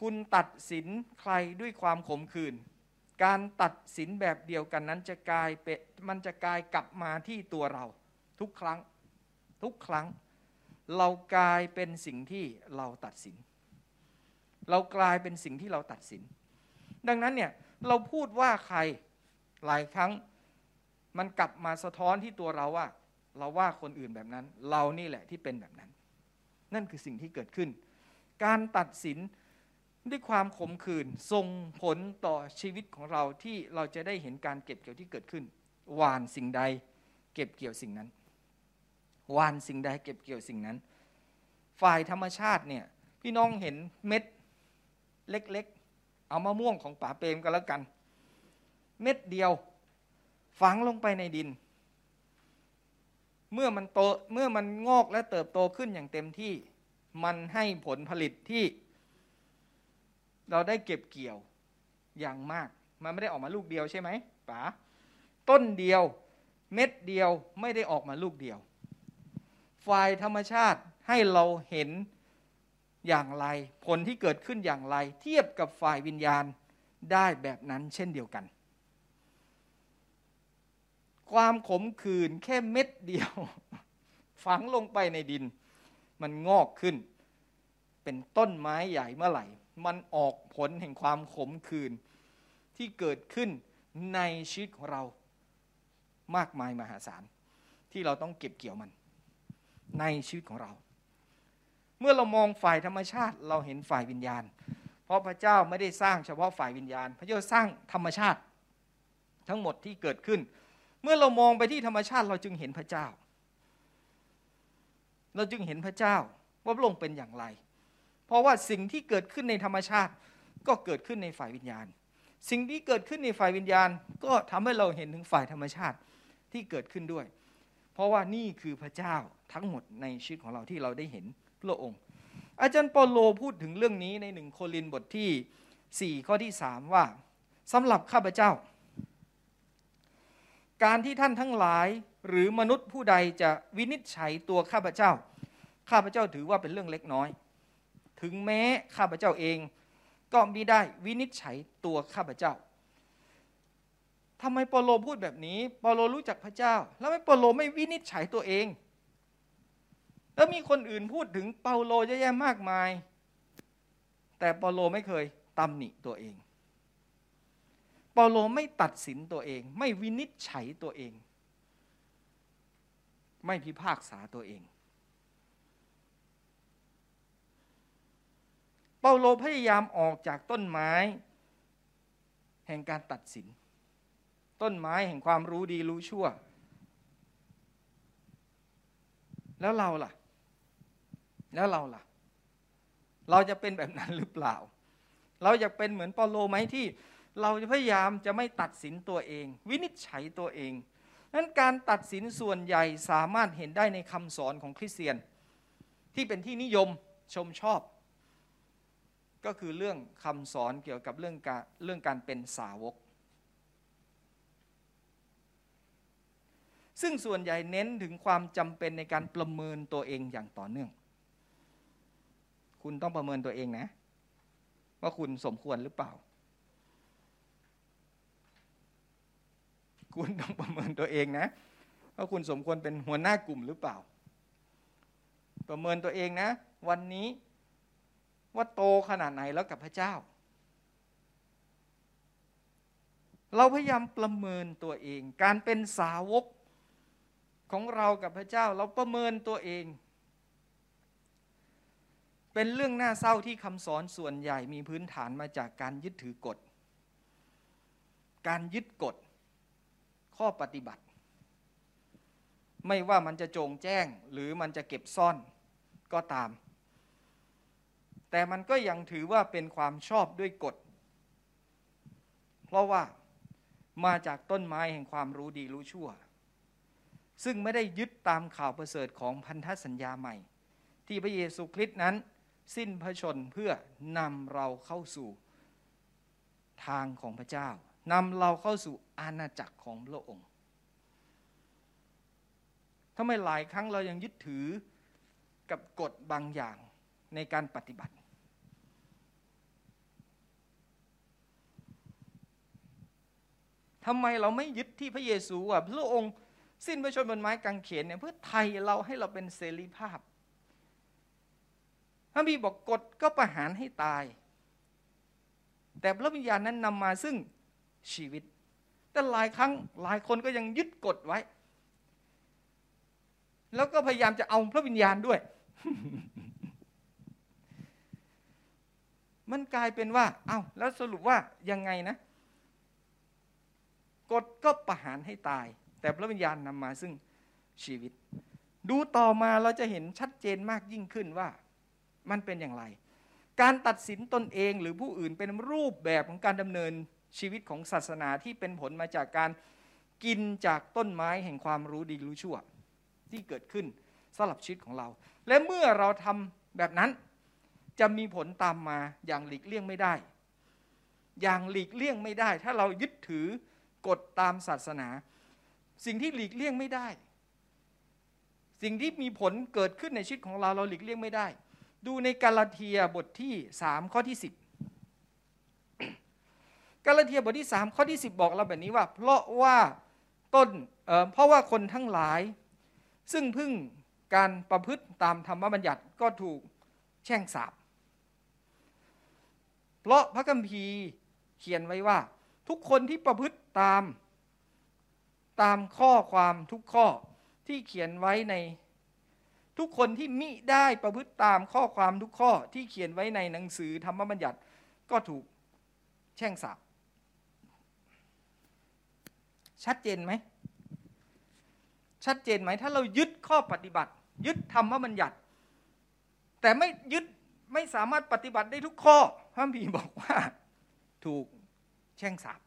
S1: คุณตัดสินใครด้วยความขมขื่น การตัดสินแบบเดียวกันนั้นจะกลายเป็นมันจะกลายกลับมาที่ตัวเรา ทุกครั้ง ทุกครั้ง เรากลายเป็นสิ่งที่เราตัดสิน เรากลายเป็นสิ่งที่เราตัดสิน ดังนั้นเนี่ยเราพูดว่าใครหลายครั้งมันกลับมาสะท้อนที่ตัวเราว่า เราว่าคนอื่นแบบนั้น เรานี่แหละที่เป็นแบบนั้น นั่นคือสิ่งที่เกิดขึ้น การตัดสิน ด้วยความขมขื่นส่งผลต่อชีวิตของเราที่เราจะได้เห็นการเก็บเกี่ยวที่เกิดขึ้นหวานสิ่งใด เก็บเกี่ยวสิ่งนั้นหวานสิ่งใดเก็บเกี่ยวสิ่งนั้น ฝ่ายธรรมชาติเนี่ยพี่น้องเห็นเม็ดเล็กๆ เอามะม่วงของป๋าเปรมก็แล้วกัน เม็ดเดียวฝังลงไปในดิน เมื่อมันโตเมื่อมันงอกและเติบโตขึ้นอย่างเต็มที่ มันให้ผลผลิตที่ เราได้เก็บเกี่ยวอย่างมาก มันไม่ได้ออกมาลูกเดียวใช่ไหมป๋าต้นเดียวเม็ดเดียวไม่ได้ออกมาลูกเดียว ฝ่ายธรรมชาติให้เราเห็นอย่างไร ผลที่เกิดขึ้นอย่างไร เทียบกับฝ่ายวิญญาณได้แบบนั้นเช่นเดียวกัน ความขมขื่นแค่เม็ดเดียว ฝังลงไปในดิน มันงอกขึ้น เป็นต้นไม้ใหญ่เมื่อไหร่ มันออกผลแห่งความขมขื่นที่เกิดขึ้นในชีวิตของเรามากมายมหาศาล ที่เราต้องเก็บเกี่ยวมัน ในชีวิตของเรา เมื่อเรามองฝ่ายธรรมชาติเราเห็นฝ่ายวิญญาณ เพราะพระเจ้าไม่ได้สร้างเฉพาะฝ่ายวิญญาณ พระเจ้าสร้างธรรมชาติ ทั้งหมดที่เกิดขึ้น เมื่อเรามองไปที่ธรรมชาติเราจึงเห็นพระเจ้า เราจึงเห็นพระเจ้าว่าพระองค์เป็นอย่างไร ราะว่าสิ่งที่เกิดขึ้นในธรรมชาติ ก็เกิดขึ้นในฝ่ายวิญญาณ สิ่งที่เกิดขึ้นในฝ่ายวิญญาณ ก็ทำให้เราเห็นถึงฝ่ายธรรมชาติที่เกิดขึ้นด้วย เพราะว่านี่คือพระเจ้าทั้งหมดในชีวิตของเราที่เราได้เห็นพระองค์ อาจารย์เปโลพูดถึงเรื่องนี้ในหนึ่งโครินบทที่ 4 ข้อที่ 3 ว่าสำหรับข้าพเจ้า การที่ท่านทั้งหลายหรือมนุษย์ผู้ใดจะวินิจฉัยตัวข้าพเจ้า ข้าพเจ้าถือว่าเป็นเรื่องเล็กน้อย ถึงแม้ข้าพเจ้าเอง ก็มิได้วินิจฉัยตัวข้าพเจ้าทำไมเปโลพูดแบบนี้เปโลรู้จักพระเจ้า แล้วไม่เปโลไม่วินิจฉัยตัวเอง แล้วมีคนอื่นพูดถึงเปาโลเยอะแยะมากมาย แต่เปโลไม่เคยตำหนิตัวเองเปโลไม่ตัดสินตัวเอง ไม่วินิจฉัยตัวเอง ไม่พิพากษาตัวเอง เปาโลพยายามออกจากต้นไม้ แห่งการตัดสิน ต้นไม้แห่งความรู้ดีรู้ชั่ว แล้วเราล่ะ แล้วเราล่ะ เราจะเป็นแบบนั้นหรือเปล่า เราอยากเป็นเหมือนเปาโลไหมที่ เราจะพยายามจะไม่ตัดสินตัวเอง วินิจฉัยตัวเองนั้นการตัดสินส่วนใหญ่สามารถเห็นได้ในคำสอนของคริสเตียน ที่เป็นที่นิยมชมชอบ ก็คือเรื่องคำสอนเกี่ยวกับเรื่องการเรื่องการเป็นสาวก ซึ่งส่วนใหญ่เน้นถึงความจำเป็นในการประเมินตัวเองอย่างต่อเนื่อง คุณต้องประเมินตัวเองนะ ว่าคุณสมควรหรือเปล่า คุณต้องประเมินตัวเองนะว่าคุณสมควรเป็นหัวหน้ากลุ่มหรือเปล่า ประเมินตัวเองนะ วันนี้ ว่าโตขนาดไหนแล้วกับพระเจ้า เราพยายามประเมินตัวเอง การเป็นสาวกของเรากับพระเจ้า เราประเมินตัวเอง เป็นเรื่องน่าเศร้าที่คำสอนส่วนใหญ่มีพื้นฐานมาจากการยึดถือกฎ การยึดกฎ ข้อปฏิบัติ ไม่ว่ามันจะโจงแจ้งหรือมันจะเก็บซ่อนก็ตาม แต่มันก็ยังถือว่าเป็นความชอบด้วยกฎ เพราะว่ามาจากต้นไม้แห่งความรู้ดีรู้ชั่ว ซึ่งไม่ได้ยึดตามข่าวประเสริฐของพันธสัญญาใหม่ ที่พระเยซูคริสต์นั้น สิ้นพระชนเพื่อนำเราเข้าสู่ทางของพระเจ้านำเราเข้าสู่อาณาจักรของพระองค์ทำไมหลายครั้งเรายังยึดถือกับกฎบางอย่างในการปฏิบัติ ทำไมเราไม่ยึดที่พระเยซูอะพระองค์สิ้นพระชนบนไม้กางเขนเนี่ยเพื่อไทยเราให้เราเป็นเสรีภาพพระบีบอกกฎก็ประหารให้ตาย แต่พระวิญญาณนั้นนำมาซึ่งชีวิต แต่หลายครั้งหลายคนก็ยังยึดกฎไว้ แล้วก็พยายามจะเอาพระวิญญาณด้วย มันกลายเป็นว่า เอา้าแล้วสรุปว่ายังไงนะ กฎก็ประหารให้ตาย แต่พระวิญญาณนำมาซึ่งชีวิต ดูต่อมาเราจะเห็นชัดเจนมากยิ่งขึ้นว่ามันเป็นอย่างไร การตัดสินตนเองหรือผู้อื่นเป็นรูปแบบของการดำเนินชีวิตของศาสนาที่เป็นผลมาจากการกินจากต้นไม้แห่งความรู้ดีรู้ชั่ว ที่เกิดขึ้นสำหรับชีวิตของเรา และเมื่อเราทำแบบนั้น จะมีผลตามมาอย่างหลีกเลี่ยงไม่ได้ อย่างหลีกเลี่ยงไม่ได้ ถ้าเรายึดถือ กฎตามศาสนา สิ่งที่หลีกเลี่ยงไม่ได้ สิ่งที่มีผลเกิดขึ้นในชีวิตของเราเราหลีกเลี่ยงไม่ได้ ดูในกาลาเทียบทที่สามข้อที่สิบกาลาเทียบทที่สามข้อที่สิบบอกเราแบบนี้ว่า เพราะว่าต้นเเพราะว่าคนทั้งหลาย ซึ่งพึ่งการประพฤติตามธรรมบัญญัติก็ถูกแช่งสาบเพราะพระคัมภีร์เขียนไว้ว่า ทุกคนที่ประพฤติ ตามตามข้อความทุกข้อที่เขียนไว้ใน ทุกคนที่มิได้ประพฤติตามข้อความทุกข้อที่เขียนไว้ในหนังสือธรรมบัญญัติก็ถูกแช่งสาบชัดเจนไหม ชัดเจนไหม ถ้าเรายึดข้อปฏิบัติ ยึดธรรมบัญญัติ แต่ไม่ยึดไม่สามารถปฏิบัติได้ทุกข้อพระพีบอกว่า ถูกแช่งสาบ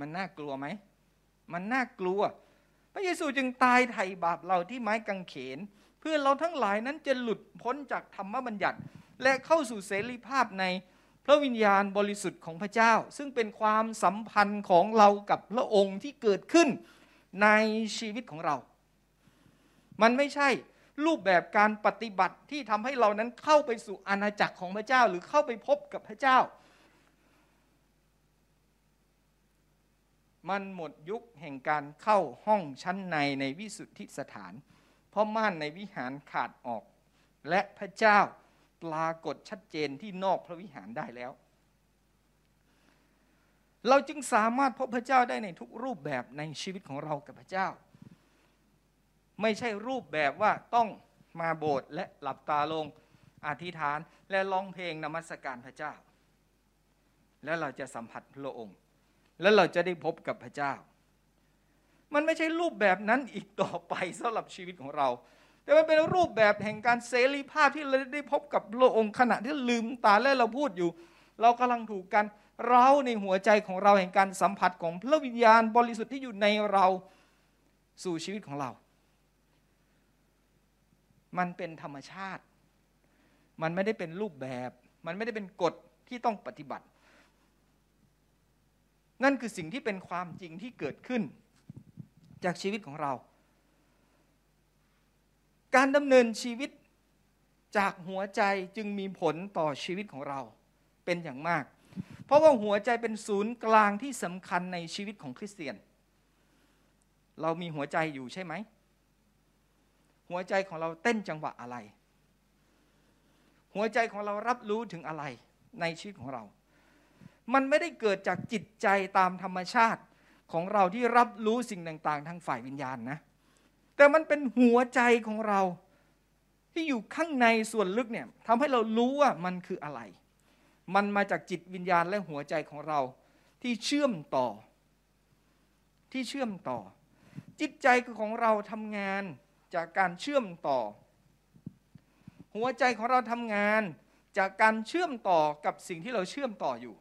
S1: มันน่ากลัวไหม มันน่ากลัว พระเยซูจึงตายไถ่บาปเราที่ไม้กางเขน เพื่อเราทั้งหลายนั้นจะหลุดพ้นจากธรรมบัญญัติ และเข้าสู่เสรีภาพในพระวิญญาณบริสุทธิ์ของพระเจ้า ซึ่งเป็นความสัมพันธ์ของเรากับพระองค์ที่เกิดขึ้นในชีวิตของเรา มันไม่ใช่รูปแบบการปฏิบัติที่ทำให้เรานั้นเข้าไปสู่อาณาจักรของพระเจ้า หรือเข้าไปพบกับพระเจ้า มันหมดยุคแห่งการเข้าห้องชั้นในในวิสุทธิสถาน เพราะม่านในวิหารขาดออก และพระเจ้าปรากฏชัดเจนที่นอกพระวิหารได้แล้ว เราจึงสามารถพบพระเจ้าได้ในทุกรูปแบบในชีวิตของเรากับพระเจ้า ไม่ใช่รูปแบบว่าต้องมาโบสถ์และหลับตาลงอธิษฐานและร้องเพลงนมัสการพระเจ้า แล้วเราจะสัมผัสพระองค์ แล้วเราจะได้พบกับพระเจ้า มันไม่ใช่รูปแบบนั้นอีกต่อไปสำหรับชีวิตของเรา แต่มันเป็นรูปแบบแห่งการเสรีภาพที่เราได้พบกับพระองค์ขณะที่ลืมตาและเราพูดอยู่ เรากำลังถูกกันเราในหัวใจของเราแห่งการสัมผัสของพระวิญญาณบริสุทธิ์ที่อยู่ในเราสู่ชีวิตของเรา มันเป็นธรรมชาติ มันไม่ได้เป็นรูปแบบ มันไม่ได้เป็นกฎที่ต้องปฏิบัติ นั่นคือสิ่งที่เป็นความจริงที่เกิดขึ้น จากชีวิตของเรา การดำเนินชีวิตจากหัวใจจึงมีผลต่อชีวิตของเราเป็นอย่างมาก เพราะว่าหัวใจเป็นศูนย์กลางที่สำคัญในชีวิตของคริสเตียน เรามีหัวใจอยู่ใช่ไหม หัวใจของเราเต้นจังหวะอะไร หัวใจของเรารับรู้ถึงอะไรในชีวิตของเรา มันไม่ได้เกิดจากจิตใจตามธรรมชาติของเราที่รับรู้สิ่งต่างๆ ทางฝ่ายวิญญาณนะ แต่มันเป็นหัวใจของเราที่อยู่ข้างในส่วนลึกเนี่ยทำให้เรารู้ว่ามันคืออะไร มันมาจากจิตวิญญาณและหัวใจของเราที่เชื่อมต่อ ที่เชื่อมต่อ จิตใจของเราทำงานจากการเชื่อมต่อ หัวใจของเราทำงานจากการเชื่อมต่อกับสิ่งที่เราเชื่อมต่ออยู่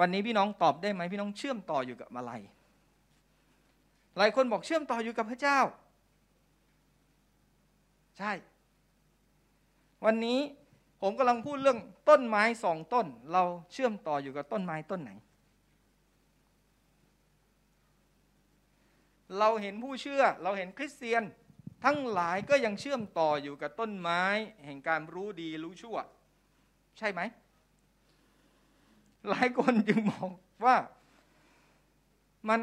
S1: วันนี้พี่น้องตอบได้ไหมพี่น้องเชื่อมต่ออยู่กับอะไร หลายคนบอกเชื่อมต่ออยู่กับพระเจ้า ใช่ วันนี้ผมกำลังพูดเรื่องต้นไม้สองต้น เราเชื่อมต่ออยู่กับต้นไม้ต้นไหน เราเห็นผู้เชื่อเราเห็นคริสเตียน ทั้งหลายก็ยังเชื่อมต่ออยู่กับต้นไม้ แห่งการรู้ดีรู้ชั่ว ใช่ไหม หลายคนจึงมองว่ามัน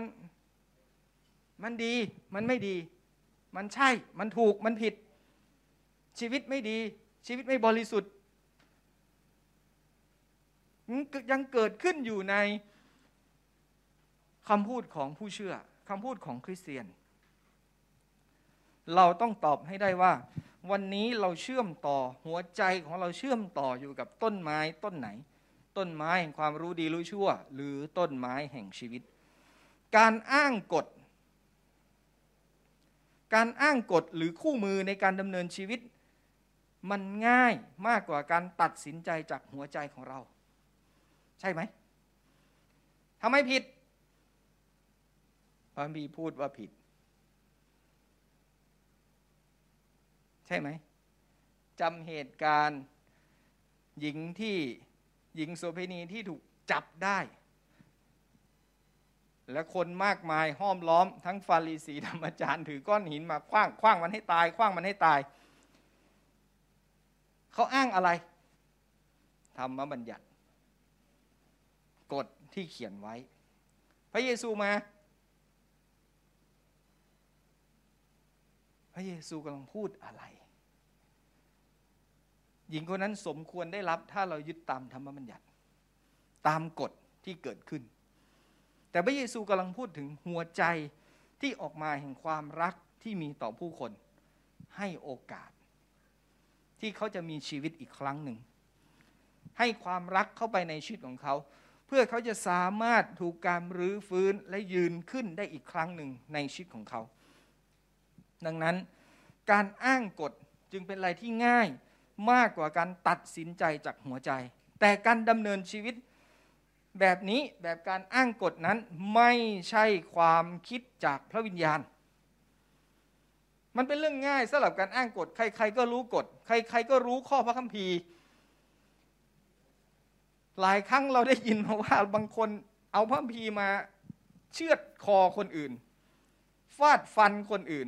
S1: มันดี มันไม่ดี มันใช่ มันถูก มันผิด ชีวิตไม่ดี ชีวิตไม่บริสุทธิ์ ยังเกิดขึ้นอยู่ในคำพูดของผู้เชื่อคำพูดของคริสเตียน เราต้องตอบให้ได้ว่า วันนี้เราเชื่อมต่อหัวใจของเราเชื่อมต่ออยู่กับต้นไม้ต้นไหน ต้นไม้แห่งความรู้ดีรู้ชั่ว หรือต้นไม้แห่งชีวิต การอ้างกฎ การอ้างกฎหรือคู่มือในการดำเนินชีวิต มันง่ายมากกว่าการตัดสินใจจากหัวใจของเรา ใช่ไหมทำไมผิดพระบีพูดว่าผิด ใช่ไหมจำเหตุการณ์หญิงที่ หญิงโสเภณีที่ถูกจับได้ และคนมากมายห้อมล้อม ทั้งฟาริสีธรรมจารย์ถือก้อนหินมาคว้างคว้างมันให้ตายคว้างมันให้ตาย เขาอ้างอะไรธรรมบัญญัติ กฎที่เขียนไว้ พระเยซูมา พระเยซูกำลังพูดอะไร หญิงคนนั้นสมควรได้รับถ้าเรายึดตามธรรมบัญญัติ ตามกฎที่เกิดขึ้น แต่พระเยซูกำลังพูดถึงหัวใจที่ออกมาแห่งความรักที่มีต่อผู้คนให้โอกาส ที่เขาจะมีชีวิตอีกครั้งหนึ่ง ให้ความรักเข้าไปในชีวิตของเขา เพื่อเขาจะสามารถถูกการรื้อฟื้นและยืนขึ้นได้อีกครั้งหนึ่งในชีวิตของเขา ดังนั้นการอ้างกฎจึงเป็นอะไรที่ง่าย มากกว่าการตัดสินใจจากหัวใจ แต่การดำเนินชีวิตแบบนี้แบบการอ้างกฎนั้นไม่ใช่ความคิดจากพระวิญญาณ มันเป็นเรื่องง่ายสำหรับการอ้างกฎ ใคร ๆ ก็รู้กฎ ใคร ๆ ก็รู้ข้อพระคัมภีร์ หลายครั้งเราได้ยินมาว่าบางคนเอาพระพีร์มาเชือดคอคนอื่น ฟาดฟันคนอื่น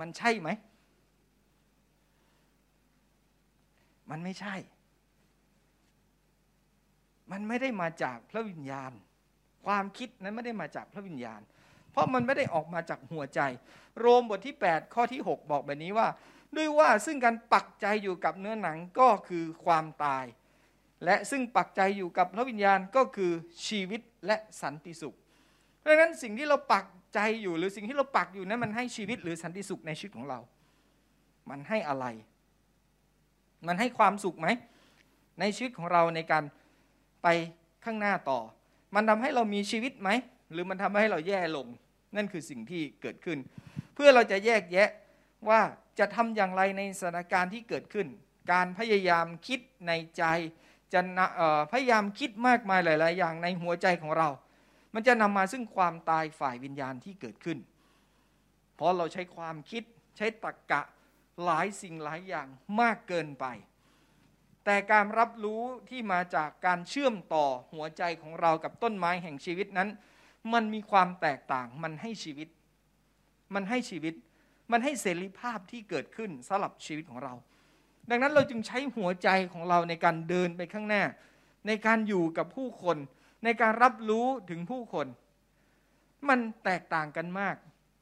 S1: มันใช่ไหม มันไม่ใช่ มันไม่ได้มาจากพระวิญญาณ ความคิดนั้นไม่ได้มาจากพระวิญญาณ เพราะมันไม่ได้ออกมาจากหัวใจ โรมบทที่ 8 ข้อที่ 6 บอกแบบนี้ว่า ด้วยว่าซึ่งการปักใจอยู่กับเนื้อหนังก็คือความตาย และซึ่งปักใจอยู่กับพระวิญญาณก็คือชีวิตและสันติสุข เพราะฉะนั้นสิ่งที่เราปักใจอยู่หรือสิ่งที่เราปักอยู่นั้นมันให้ชีวิตหรือสันติสุขในชีวิตของเรา มันให้อะไร มันให้ความสุขไหม ในชีวิตของเราในการไปข้างหน้าต่อ มันทำให้เรามีชีวิตไหม หรือมันทำให้เราแย่ลง นั่นคือสิ่งที่เกิดขึ้น เพื่อเราจะแยกแยะว่าจะทำอย่างไรในสถานการณ์ที่เกิดขึ้น การพยายามคิดในใจจะพยายามคิดมากมายหลาย ๆ อย่างในหัวใจของเรา มันจะนำมาซึ่งความตายฝ่ายวิญญาณที่เกิดขึ้น เพราะเราใช้ความคิดใช้ตรรกกะ หลายสิ่งหลายอย่างมากเกินไป แต่การรับรู้ที่มาจากการเชื่อมต่อหัวใจของเรากับต้นไม้แห่งชีวิตนั้น มันมีความแตกต่างมันให้ชีวิต มันให้ชีวิต มันให้เสรีภาพที่เกิดขึ้นสำหรับชีวิตของเรา ดังนั้นเราจึงใช้หัวใจของเราในการเดินไปข้างหน้า ในการอยู่กับผู้คน ในการรับรู้ถึงผู้คน มันแตกต่างกันมาก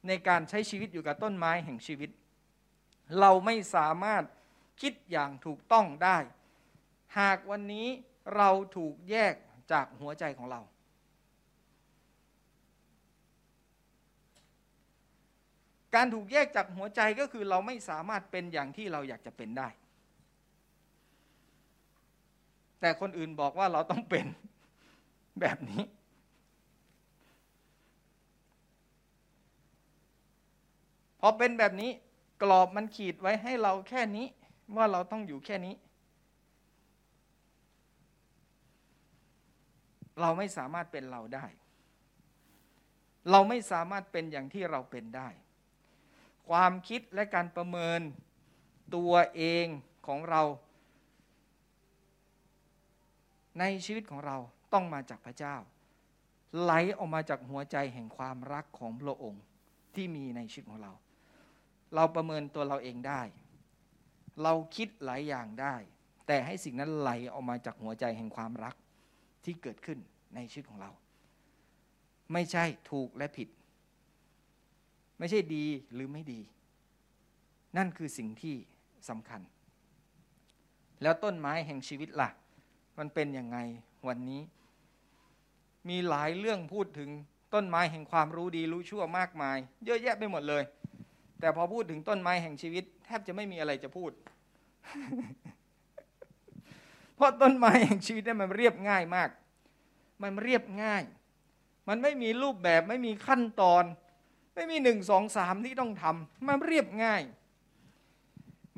S1: ในการใช้ชีวิตอยู่กับต้นไม้แห่งชีวิต เราไม่สามารถคิดอย่างถูกต้องได้ หากวันนี้เราถูกแยกจากหัวใจของเรา การถูกแยกจากหัวใจก็คือเราไม่สามารถเป็นอย่างที่เราอยากจะเป็นได้ แต่คนอื่นบอกว่าเราต้องเป็นแบบนี้พอเป็นแบบนี้ กรอบมันขีดไว้ให้เราแค่นี้ ว่าเราต้องอยู่แค่นี้ เราไม่สามารถเป็นเราได้ เราไม่สามารถเป็นอย่างที่เราเป็นได้ ความคิดและการประเมินตัวเองของเรา ในชีวิตของเราต้องมาจากพระเจ้า ไหลออกมาจากหัวใจแห่งความรักของพระองค์ที่มีในชีวิตของเรา เราประเมินตัวเราเองได้ เราคิดหลายอย่างได้ แต่ให้สิ่งนั้นไหลออกมาจากหัวใจแห่งความรักที่เกิดขึ้นในชีวิตของเรา ไม่ใช่ถูกและผิด ไม่ใช่ดีหรือไม่ดี นั่นคือสิ่งที่สำคัญ แล้วต้นไม้แห่งชีวิตละ่ะ มันเป็นยังไงวันนี้ มีหลายเรื่องพูดถึงต้นไม้แห่งความรู้ดีรู้ชั่วมากมาย เยอะแยะไปหมดเลย แต่พอพูดถึงต้นไม้แห่งชีวิต แทบจะไม่มีอะไรจะพูด เพราะต้นไม้แห่งชีวิตเนี่ยมันเรียบง่ายมาก มันเรียบง่าย มันไม่มีรูปแบบไม่มีขั้นตอน ไม่มีหนึ่งสองสามที่ต้องทำมันเรียบง่าย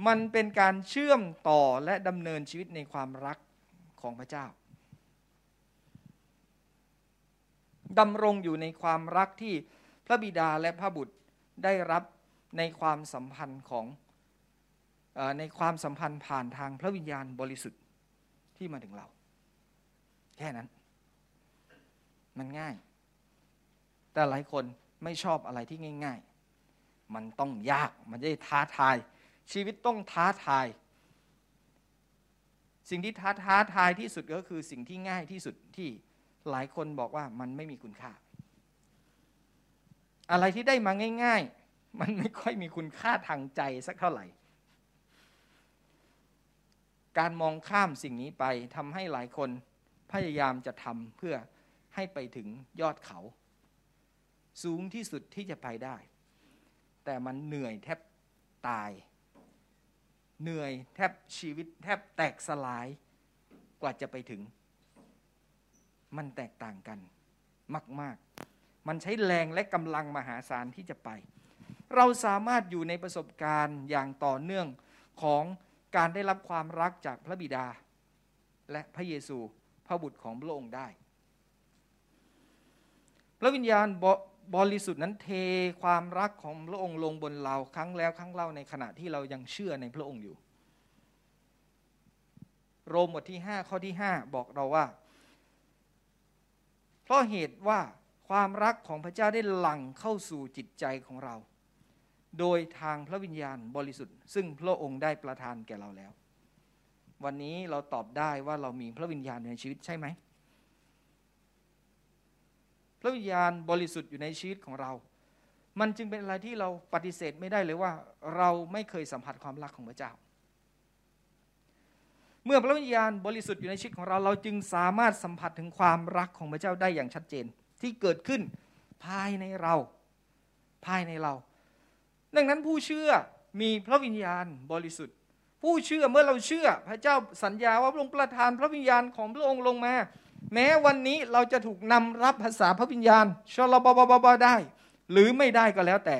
S1: มันเป็นการเชื่อมต่อและดำเนินชีวิตในความรักของพระเจ้าดำรงอยู่ในความรักที่พระบิดาและพระบุตรได้รับ ในความสัมพันธ์ของอในความสัมพันธ์ผ่านทางพระวิญญาณบริสุทธิ์ที่มาถึงเรา แค่นั้น มันง่าย แต่หลายคนไม่ชอบอะไรที่ง่าย ๆ มันต้องยากมันจะท้าทาย ชีวิตต้องท้าทาย สิ่งที่ท้าท้าทายที่สุดก็คือสิ่งที่ง่ายที่สุดที่หลายคนบอกว่ามันไม่มีคุณค่า อะไรที่ได้มาง่าย ๆ มันไม่ค่อยมีคุณค่าทางใจสักเท่าไหร่ การมองข้ามสิ่งนี้ไปทำให้หลายคนพยายามจะทำเพื่อให้ไปถึงยอดเขา สูงที่สุดที่จะไปได้ แต่มันเหนื่อยแทบตาย เหนื่อยแทบชีวิตแทบแตกสลายกว่าจะไปถึง มันแตกต่างกันมาก ๆ มันใช้แรงและกำลังมหาศาลที่จะไป เราสามารถอยู่ในประสบการณ์อย่างต่อเนื่องของการได้รับความรักจากพระบิดา และพระเยซูพระบุตรของพระองค์ได้ พระวิญญาณบริสุทธิ์นั้นเทความรักของพระองค์ลงบนเราครั้งแล้วครั้งเล่าในขณะที่เรายังเชื่อในพระองค์อยู่ โรมบทที่ 5 ข้อที่ 5 บอกเราว่า เพราะเหตุว่าความรักของพระเจ้าได้หลั่งเข้าสู่จิตใจของเรา โดยทางพระวิญญาณบริสุทธิ์ ซึ่งพระองค์ได้ประทานแก่เราแล้ว วันนี้เราตอบได้ว่าเรามีพระวิญญาณในชีวิตใช่ไหม พระวิญญาณบริสุทธิ์อยู่ในชีวิตของเรา มันจึงเป็นอะไรที่เราปฏิเสธไม่ได้เลยว่า เราไม่เคยสัมผัสความรักของพระเจ้า เมื่อพระวิญญาณบริสุทธิ์อยู่ในชีวิตของเรา เราจึงสามารถสัมผัสถึงความรักของพระเจ้าได้อย่างชัดเจนที่เกิดขึ้นภายในเรา ภายในเรา ดังนั้นผู้เชื่อมีพระวิญญาณบริสุทธิ์ ผู้เชื่อเมื่อเราเชื่อ พระเจ้าสัญญาว่าพระองค์ประทานพระวิญญาณของพระองค์ลงมา แม้วันนี้เราจะถูกนำรับภาษาพระวิญญาณชลบบบบได้ หรือไม่ได้ก็แล้วแต่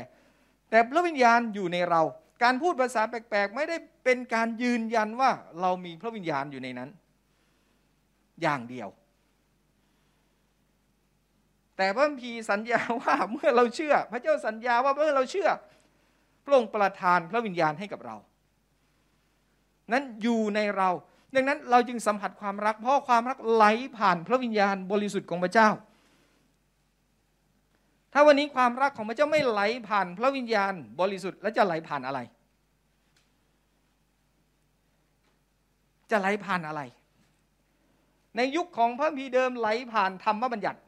S1: แต่พระวิญญาณอยู่ในเรา การพูดภาษาแปลกๆ ไม่ได้เป็นการยืนยันว่าเรามีพระวิญญาณอยู่ในนั้น อย่างเดียวแต่พระพีสัญญาว่าเมื่อเราเชื่อ พระเจ้าสัญญาว่าเมื่อเราเชื่อ พระองค์ประทานพระวิญญาณให้กับเรา นั้นอยู่ในเรา ดังนั้นเราจึงสัมผัสความรัก เพราะความรักไหลผ่านพระวิญญาณบริสุทธิ์ของพระเจ้า ถ้าวันนี้ความรักของพระเจ้าไม่ไหลผ่านพระวิญญาณบริสุทธิ์แล้วจะไหลผ่านอะไร จะไหลผ่านอะไร ในยุคของพระพีเดิมไหลผ่านธรรมบัญญัติ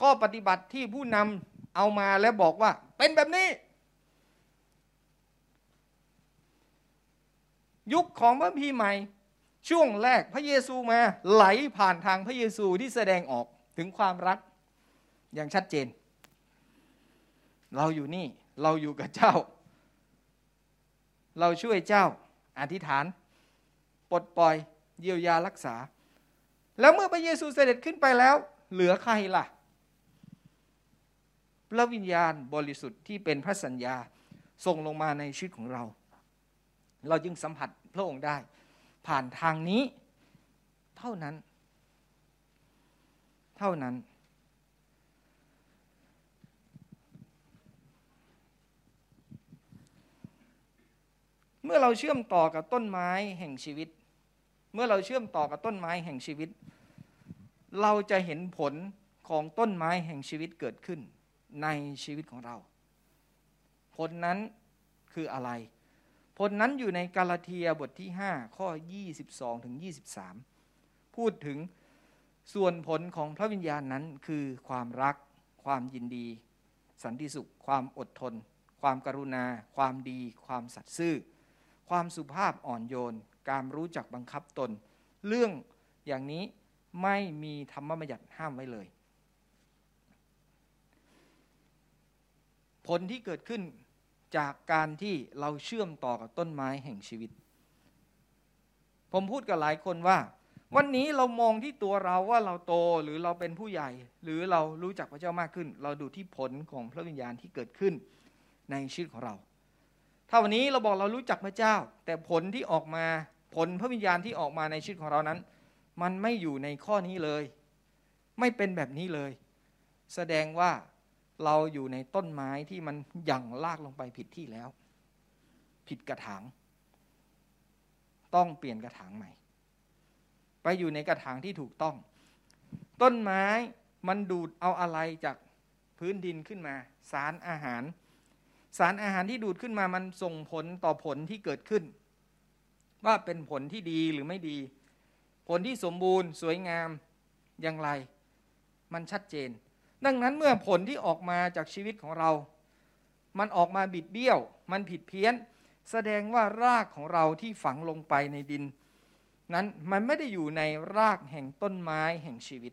S1: ข้อปฏิบัติที่ผู้นำเอามาแล้วบอกว่า เป็นแบบนี้ ยุคของพระพีใหม่ ช่วงแรกพระเยซูมาไหลผ่านทางพระเยซูที่แสดงออกถึงความรักอย่างชัดเจน เราอยู่นี่เราอยู่กับเจ้า เราช่วยเจ้าอธิษฐาน ปลดปล่อยเยียวยารักษา แล้วเมื่อพระเยซูเสด็จขึ้นไปแล้ว เหลือใครล่ะ พระวิญญาณบริสุทธิ์ที่เป็นพระสัญญาส่งลงมาในชีวิตของเรา เราจึงสัมผัสพระองค์ได้ ผ่านทางนี้เท่านั้น เท่านั้น เมื่อเราเชื่อมต่อกับต้นไม้แห่งชีวิต เมื่อเราเชื่อมต่อกับต้นไม้แห่งชีวิต เราจะเห็นผลของต้นไม้แห่งชีวิตเกิดขึ้น ในชีวิตของเรา ผลนั้นคืออะไร ผลนั้นอยู่ในกาลาเทียบทที่ 5 ข้อ 22 ถึง 23 พูดถึงส่วนผลของพระวิญญาณนั้นคือความรัก ความยินดี สันติสุข ความอดทน ความกรุณา ความดี ความสัตย์ซื่อ ความสุภาพอ่อนโยน การรู้จักบังคับตน เรื่องอย่างนี้ไม่มีธรรมบัญญัติห้ามไว้เลย ผลที่เกิดขึ้นจากการที่เราเชื่อมต่อกับต้นไม้แห่งชีวิต ผมพูดกับหลายคนว่า วันนี้เรามองที่ตัวเราว่าเราโตหรือเราเป็นผู้ใหญ่ หรือเรารู้จักพระเจ้ามากขึ้น เราดูที่ผลของพระวิญญาณที่เกิดขึ้นในชีวิตของเรา ถ้าวันนี้เราบอกเรารู้จักพระเจ้า แต่ผลที่ออกมาผลพระวิญญาณที่ออกมาในชีวิตของเรานั้น มันไม่อยู่ในข้อนี้เลย ไม่เป็นแบบนี้เลย แสดงว่า เราอยู่ในต้นไม้ที่มันหยั่งลากลงไปผิดที่แล้ว ผิดกระถาง ต้องเปลี่ยนกระถางใหม่ ไปอยู่ในกระถางที่ถูกต้อง ต้นไม้มันดูดเอาอะไรจากพื้นดินขึ้นมา สารอาหาร สารอาหารที่ดูดขึ้นมามันส่งผลต่อผลที่เกิดขึ้น ว่าเป็นผลที่ดีหรือไม่ดี ผลที่สมบูรณ์สวยงามอย่างไร มันชัดเจน ดังนั้นเมื่อผลที่ออกมาจากชีวิตของเรา มันออกมาบิดเบี้ยว มันผิดเพี้ยน แสดงว่ารากของเราที่ฝังลงไปในดิน นั้นมันไม่ได้อยู่ในรากแห่งต้นไม้แห่งชีวิต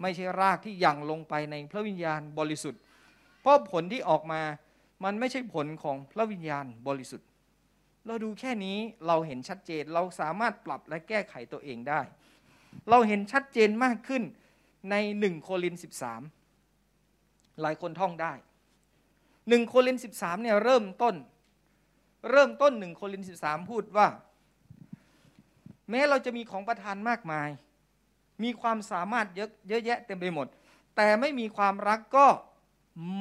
S1: ไม่ใช่รากที่ยังลงไปในพระวิญญาณบริสุทธิ์ เพราะผลที่ออกมามันไม่ใช่ผลของพระวิญญาณบริสุทธิ์ เราดูแค่นี้เราเห็นชัดเจนเราสามารถปรับและแก้ไขตัวเองได้ เราเห็นชัดเจนมากขึ้น ในหนึ่งโคลินสิบสามหลายคนท่องได้หนึ่งโคลินสิบสามเนี่ยเริ่มต้น เริ่มต้นหนึ่งโคลินสิบสามพูดว่า แม้เราจะมีของประทานมากมาย มีความสามารถเยอะเยอะแยะเต็มไปหมด แต่ไม่มีความรักก็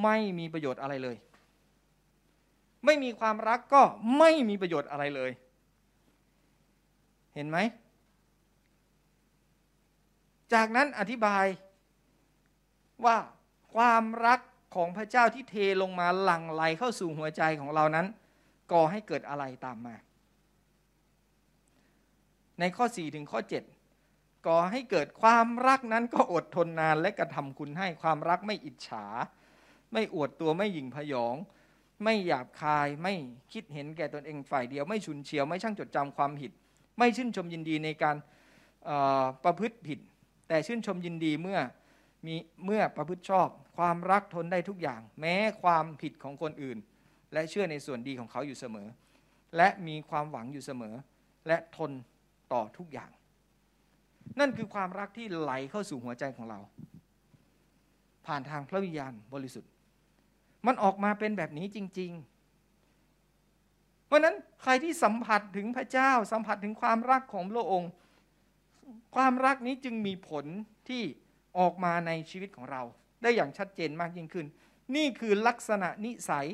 S1: ไม่มีประโยชน์อะไรเลย ไม่มีความรักก็ไม่มีประโยชน์อะไรเลย เห็นไหม จากนั้นอธิบายว่าความรักของพระเจ้าที่เทลงมาหลั่งไหลเข้าสู่หัวใจของเรานั้น ก่อให้เกิดอะไรตามมา ในข้อ 4 ถึงข้อ 7 ก่อให้เกิดความรักนั้นก็อดทนนานและกระทำคุณให้ความรักไม่อิจฉา ไม่อวดตัวไม่หยิ่งพยอง ไม่หยาบคายไม่คิดเห็นแก่ตนเองฝ่ายเดียว ไม่ชุนเฉียว ไม่ช่างจดจำความผิด ไม่ชื่นชมยินดีในการประพฤติผิด แต่ชื่นชมยินดีเมื่อมีเมื่อประพฤติชอบ ความรักทนได้ทุกอย่าง แม้ความผิดของคนอื่น และเชื่อในส่วนดีของเขาอยู่เสมอ และมีความหวังอยู่เสมอ และทนต่อทุกอย่าง นั่นคือความรักที่ไหลเข้าสู่หัวใจของเรา ผ่านทางพระวิญญาณบริสุทธิ์ มันออกมาเป็นแบบนี้จริง ๆ เพราะนั้นใครที่สัมผัสถึงพระเจ้าสัมผัสถึงความรักของพระองค์ ความรักนี้จึงมีผลที่ออกมาในชีวิตของเรา ได้อย่างชัดเจนมากยิ่งขึ้น นี่คือลักษณะนิสัย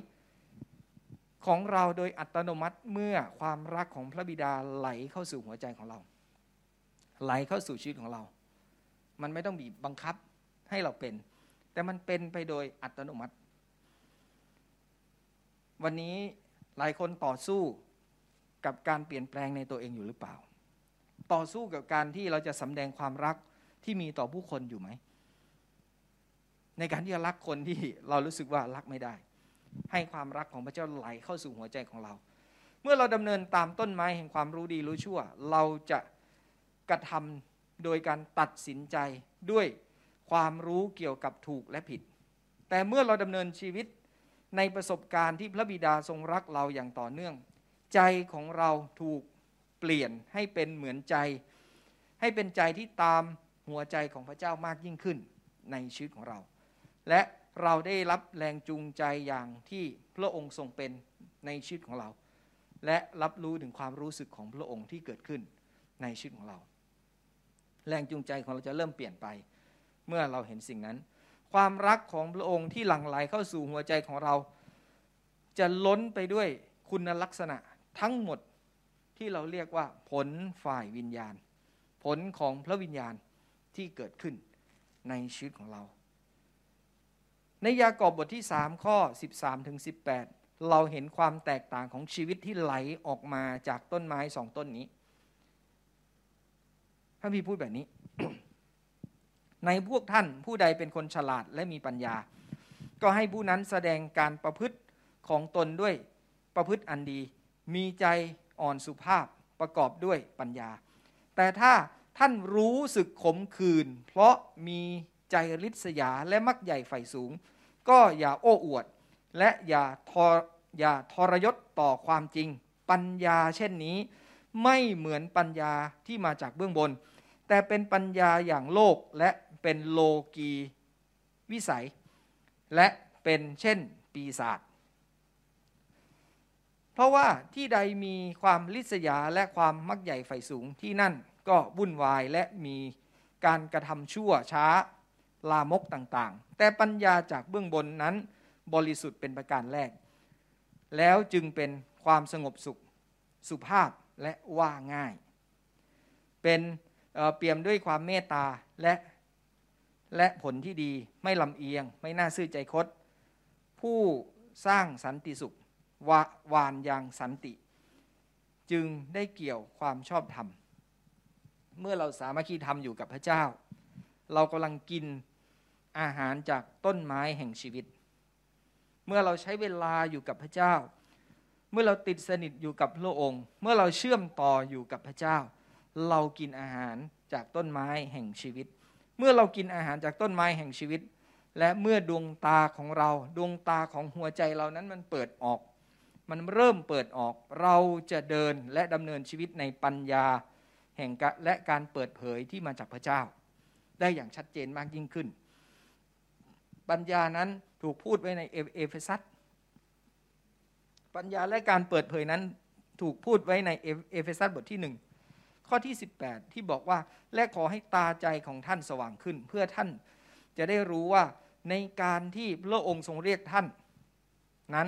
S1: ของเราโดยอัตโนมัติเมื่อความรักของพระบิดาไหลเข้าสู่หัวใจของเรา ไหลเข้าสู่ชีวิตของเรา มันไม่ต้องบีบบังคับให้เราเป็น แต่มันเป็นไปโดยอัตโนมัติ วันนี้หลายคนต่อสู้กับการเปลี่ยนแปลงในตัวเองอยู่หรือเปล่า ต่อสู้กับการที่เราจะสำแดงความรักที่มีต่อผู้คนอยู่ไหม ในการที่จะรักคนที่เรารู้สึกว่ารักไม่ได้ ให้ความรักของพระเจ้าไหลเข้าสู่หัวใจของเรา เมื่อเราดำเนินตามต้นไม้แห่งความรู้ดีรู้ชั่ว เราจะกระทำโดยการตัดสินใจด้วยความรู้เกี่ยวกับถูกและผิด แต่เมื่อเราดำเนินชีวิตในประสบการณ์ที่พระบิดาทรงรักเราอย่างต่อเนื่อง ใจของเราถูก เปลี่ยนให้เป็นเหมือนใจ ให้เป็นใจที่ตามหัวใจของพระเจ้ามากยิ่งขึ้นในชีวิตของเรา และเราได้รับแรงจูงใจอย่างที่พระองค์ทรงเป็นในชีวิตของเรา และรับรู้ถึงความรู้สึกของพระองค์ที่เกิดขึ้นในชีวิตของเรา แรงจูงใจของเราจะเริ่มเปลี่ยนไป เมื่อเราเห็นสิ่งนั้น ความรักของพระองค์ที่หลั่งไหลเข้าสู่หัวใจของเรา จะล้นไปด้วยคุณลักษณะทั้งหมด ที่เราเรียกว่าผลฝ่ายวิญญาณ ผลของพระวิญญาณที่เกิดขึ้นในชีวิตของเรา ในยากอบบทที่ 3 ข้อ 13ถึง18 เราเห็นความแตกต่างของชีวิตที่ไหลออกมาจากต้นไม้สองต้นนี้พระพี่พูดแบบนี้ ในพวกท่านผู้ใดเป็นคนฉลาดและมีปัญญา ก็ให้ผู้นั้นแสดงการประพฤติของตนด้วยประพฤติอันดี มีใจ อ่อนสุภาพประกอบด้วยปัญญา แต่ถ้าท่านรู้สึกขมขื่นเพราะมีใจริษยาและมักใหญ่ไฟสูง ก็อย่าโอ้อวด และอย่าทออย่าทรยศต่อความจริง ปัญญาเช่นนี้ ไม่เหมือนปัญญาที่มาจากเบื้องบน แต่เป็นปัญญาอย่างโลกและเป็นโลกีวิสัย และเป็นเช่นปีศาจ เพราะว่าที่ใดมีความลิษยาและความมักใหญ่ไฟสูงที่นั่นก็วุ่นวายและมีการกระทำชั่วช้าลามกต่างๆ แต่ปัญญาจากเบื้องบนนั้นบริสุทธิ์เป็นประการแรก แล้วจึงเป็นความสงบสุขสุภาพและว่าง่าย เป็นเปี่ยมด้วยความเมตตาและและผลที่ดีไม่ลำเอียง ไม่น่าซื่อใจคดผู้สร้างสันติสุข วาวานอย่างสันติ จึงได้เกี่ยวความชอบธรรม เมื่อเราสามัคคีทำอยู่กับพระเจ้า เรากำลังกินอาหารจากต้นไม้แห่งชีวิต เมื่อเราใช้เวลาอยู่กับพระเจ้า เมื่อเราติดสนิทอยู่กับพระองค์ เมื่อเราเชื่อมต่ออยู่กับพระเจ้า เรากินอาหารจากต้นไม้แห่งชีวิต เมื่อเรากินอาหารจากต้นไม้แห่งชีวิต และเมื่อดวงตาของเรา ดวงตาของหัวใจเรานั้นมันเปิดออก มันเริ่มเปิดออก เราจะเดินและดำเนินชีวิตในปัญญา แห่งและการเปิดเผยที่มาจากพระเจ้า ได้อย่างชัดเจนมากยิ่งขึ้น ปัญญานั้นถูกพูดไว้ในเอเฟซัสปัญญาและการเปิดเผยนั้นถูกพูดไว้ในเอเฟซัสบทที่หนึ่งข้อที่ 18 ที่บอกว่าและขอให้ตาใจของท่านสว่างขึ้น เพื่อท่านจะได้รู้ว่าในการที่พระองค์ทรงเรียกท่าน นั้น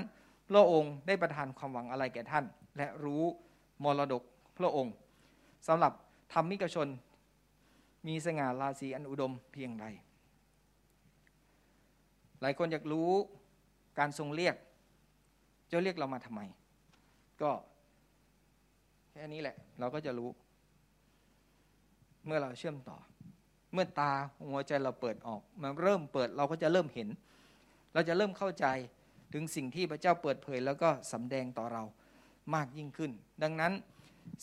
S1: พระองค์ได้ประทานความหวังอะไรแก่ท่าน และรู้มรดกพระองค์สำหรับธรรมิกชน มีสง่าราศีอันอุดมเพียงใด หลายคนอยากรู้การทรงเรียกจ้าเรียกเรามาทำไม ก็แค่นี้แหละ เราก็จะรู้ เมื่อเราเชื่อมต่อ เมื่อตาหัวใจเราเปิดออก มันเริ่มเปิดเราก็จะเริ่มเห็น เราจะเริ่มเข้าใจ ถึงสิ่งที่พระเจ้าเปิดเผย แล้วก็สำแดงต่อเรามากยิ่งขึ้น ดังนั้น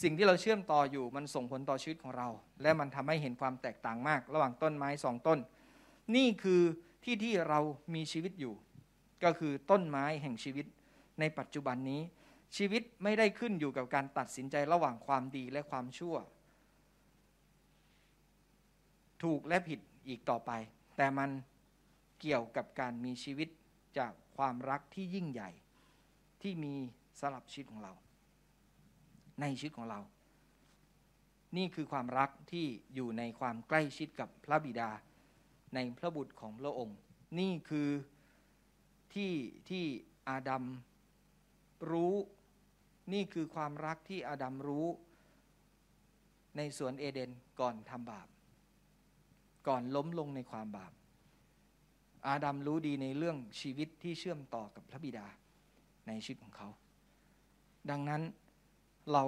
S1: สิ่งที่เราเชื่อมต่ออยู่มันส่งผลต่อชีวิตของเรา และมันทำให้เห็นความแตกต่างมาก ระหว่างต้นไม้สองต้น นี่คือที่ที่เรามีชีวิตอยู่ ก็คือต้นไม้แห่งชีวิต ในปัจจุบันนี้ ชีวิตไม่ได้ขึ้นอยู่กับการตัดสินใจระหว่างความดีและความชั่ว ถูกและผิดอีกต่อไป แต่มันเกี่ยวกับการมีชีวิต จากความรักที่ยิ่งใหญ่ที่มีสลับชีวิตของเรา ในชีวิตของเรา นี่คือความรักที่อยู่ในความใกล้ชิดกับพระบิดา ในพระบุตรของพระองค์ นี่คือที่ที่อาดัมรู้ นี่คือความรักที่อาดัมรู้ ในสวนเอเดนก่อนทำบาป ก่อนล้มลงในความบาป อาดัมรู้ดีในเรื่องชีวิตที่เชื่อมต่อกับพระบิดาในชีวิตของเขา ดังนั้นเรา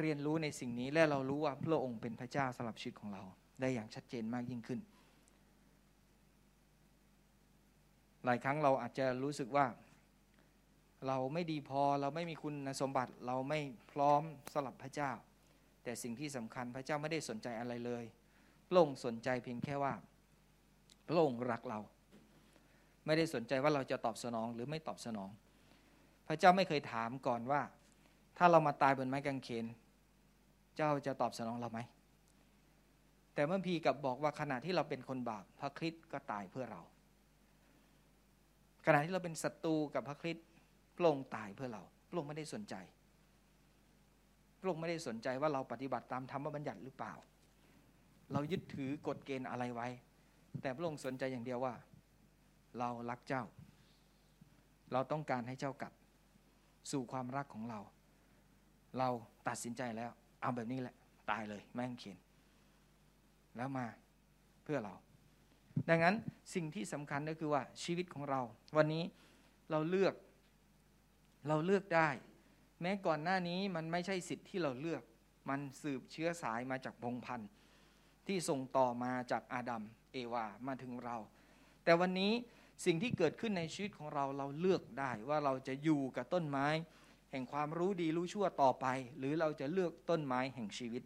S1: เรียนรู้ในสิ่งนี้และเรารู้ว่าพระองค์เป็นพระเจ้าสำหรับชีวิตของเรา ได้อย่างชัดเจนมากยิ่งขึ้น หลายครั้งเราอาจจะรู้สึกว่า เราไม่ดีพอเราไม่มีคุณสมบัติเราไม่พร้อมสำหรับพระเจ้า แต่สิ่งที่สำคัญพระเจ้าไม่ได้สนใจอะไรเลยพระองค์สนใจเพียงแค่ว่า พระองค์รักเรา ไม่ได้สนใจว่าเราจะตอบสนองหรือไม่ตอบสนอง พระเจ้าไม่เคยถามก่อนว่า ถ้าเรามาตายบนไม้กางเขน เจ้าจะตอบสนองเราไหม แต่เมื่อพีกับบอกว่าขณะที่เราเป็นคนบาปพระคริสต์ก็ตายเพื่อเรา ขณะที่เราเป็นศัตรูกับพระคริสต์พระองค์ตายเพื่อเราพระองค์ไม่ได้สนใจพระองค์ไม่ได้สนใจว่าเราปฏิบัติตามธรรมบัญญัติหรือเปล่า เรายึดถือกฎเกณฑ์อะไรไว้ แต่พระองค์สนใจอย่างเดียวว่า เรารักเจ้า เราต้องการให้เจ้ากลับ สู่ความรักของเรา เราตัดสินใจแล้ว เอาแบบนี้แหละ ตายเลยแม่งเขียนแล้วมาเพื่อเรา ดังนั้นสิ่งที่สำคัญก็คือว่าชีวิตของเรา วันนี้เราเลือก เราเลือกได้ แม้ก่อนหน้านี้มันไม่ใช่สิทธิ์ที่เราเลือก มันสืบเชื้อสายมาจากพงพันธุ์ที่ส่งต่อมาจากอาดัม เอวามาถึงเรา แต่วันนี้สิ่งที่เกิดขึ้นในชีวิตของเราเราเลือกได้ว่าเราจะอยู่กับต้นไม้ แห่งความรู้ดีรู้ชั่วต่อไป หรือเราจะเลือกต้นไม้แห่งชีวิต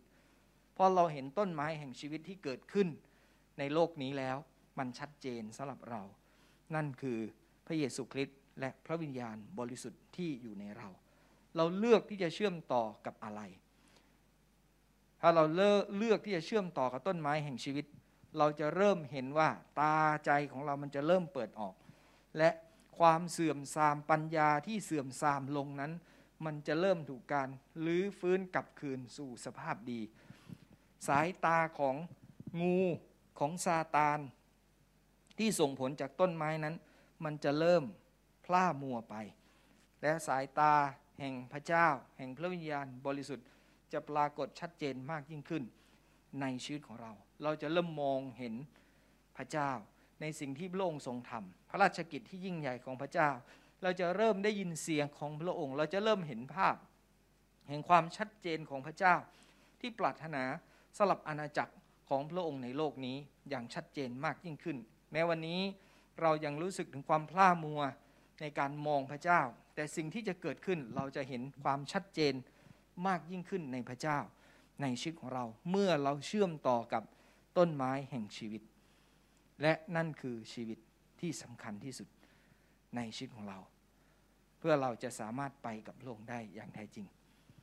S1: พอเราเห็นต้นไม้แห่งชีวิตที่เกิดขึ้น ในโลกนี้แล้วมันชัดเจนสำหรับเรา นั่นคือพระเยซูคริสต์และพระวิญญาณบริสุทธิ์ที่อยู่ในเรา เราเลือกที่จะเชื่อมต่อกับอะไร ถ้าเราเลือกที่จะเชื่อมต่อกับต้นไม้แห่งชีวิต เราจะเริ่มเห็นว่าตาใจของเรามันจะเริ่มเปิดออก และความเสื่อมทรามปัญญาที่เสื่อมทรามลงนั้น มันจะเริ่มถูกการลื้อฟื้นกลับคืนสู่สภาพดี สายตาของงูของซาตาน ที่ส่งผลจากต้นไม้นั้น มันจะเริ่มพล่ามัวไป และสายตาแห่งพระเจ้า แห่งพระวิญญาณบริสุทธิ์จะปรากฏชัดเจนมากยิ่งขึ้นในชีวิตของเรา เราจะเริ่มมองเห็นพระเจ้า ในสิ่งที่พระองค์ทรงทำพระราชกิจที่ยิ่งใหญ่ของพระเจ้า เราจะเริ่มได้ยินเสียงของพระองค์ เราจะเริ่มเห็นภาพ แห่งความชัดเจนของพระเจ้า ที่ปรารถนาสลับอาณาจักรของพระองค์ในโลกนี้อย่างชัดเจนมากยิ่งขึ้น แม้วันนี้เรายังรู้สึกถึงความพล่ามัวในการมองพระเจ้า แต่สิ่งที่จะเกิดขึ้นเราจะเห็นความชัดเจนมากยิ่งขึ้นในพระเจ้า ในชีวิตของเราเมื่อเราเชื่อมต่อกับ ต้นไม้แห่งชีวิต และนั่นคือชีวิตที่สำคัญที่สุดในชีวิตของเรา เพื่อเราจะสามารถไปกับโลกได้อย่างแท้จริง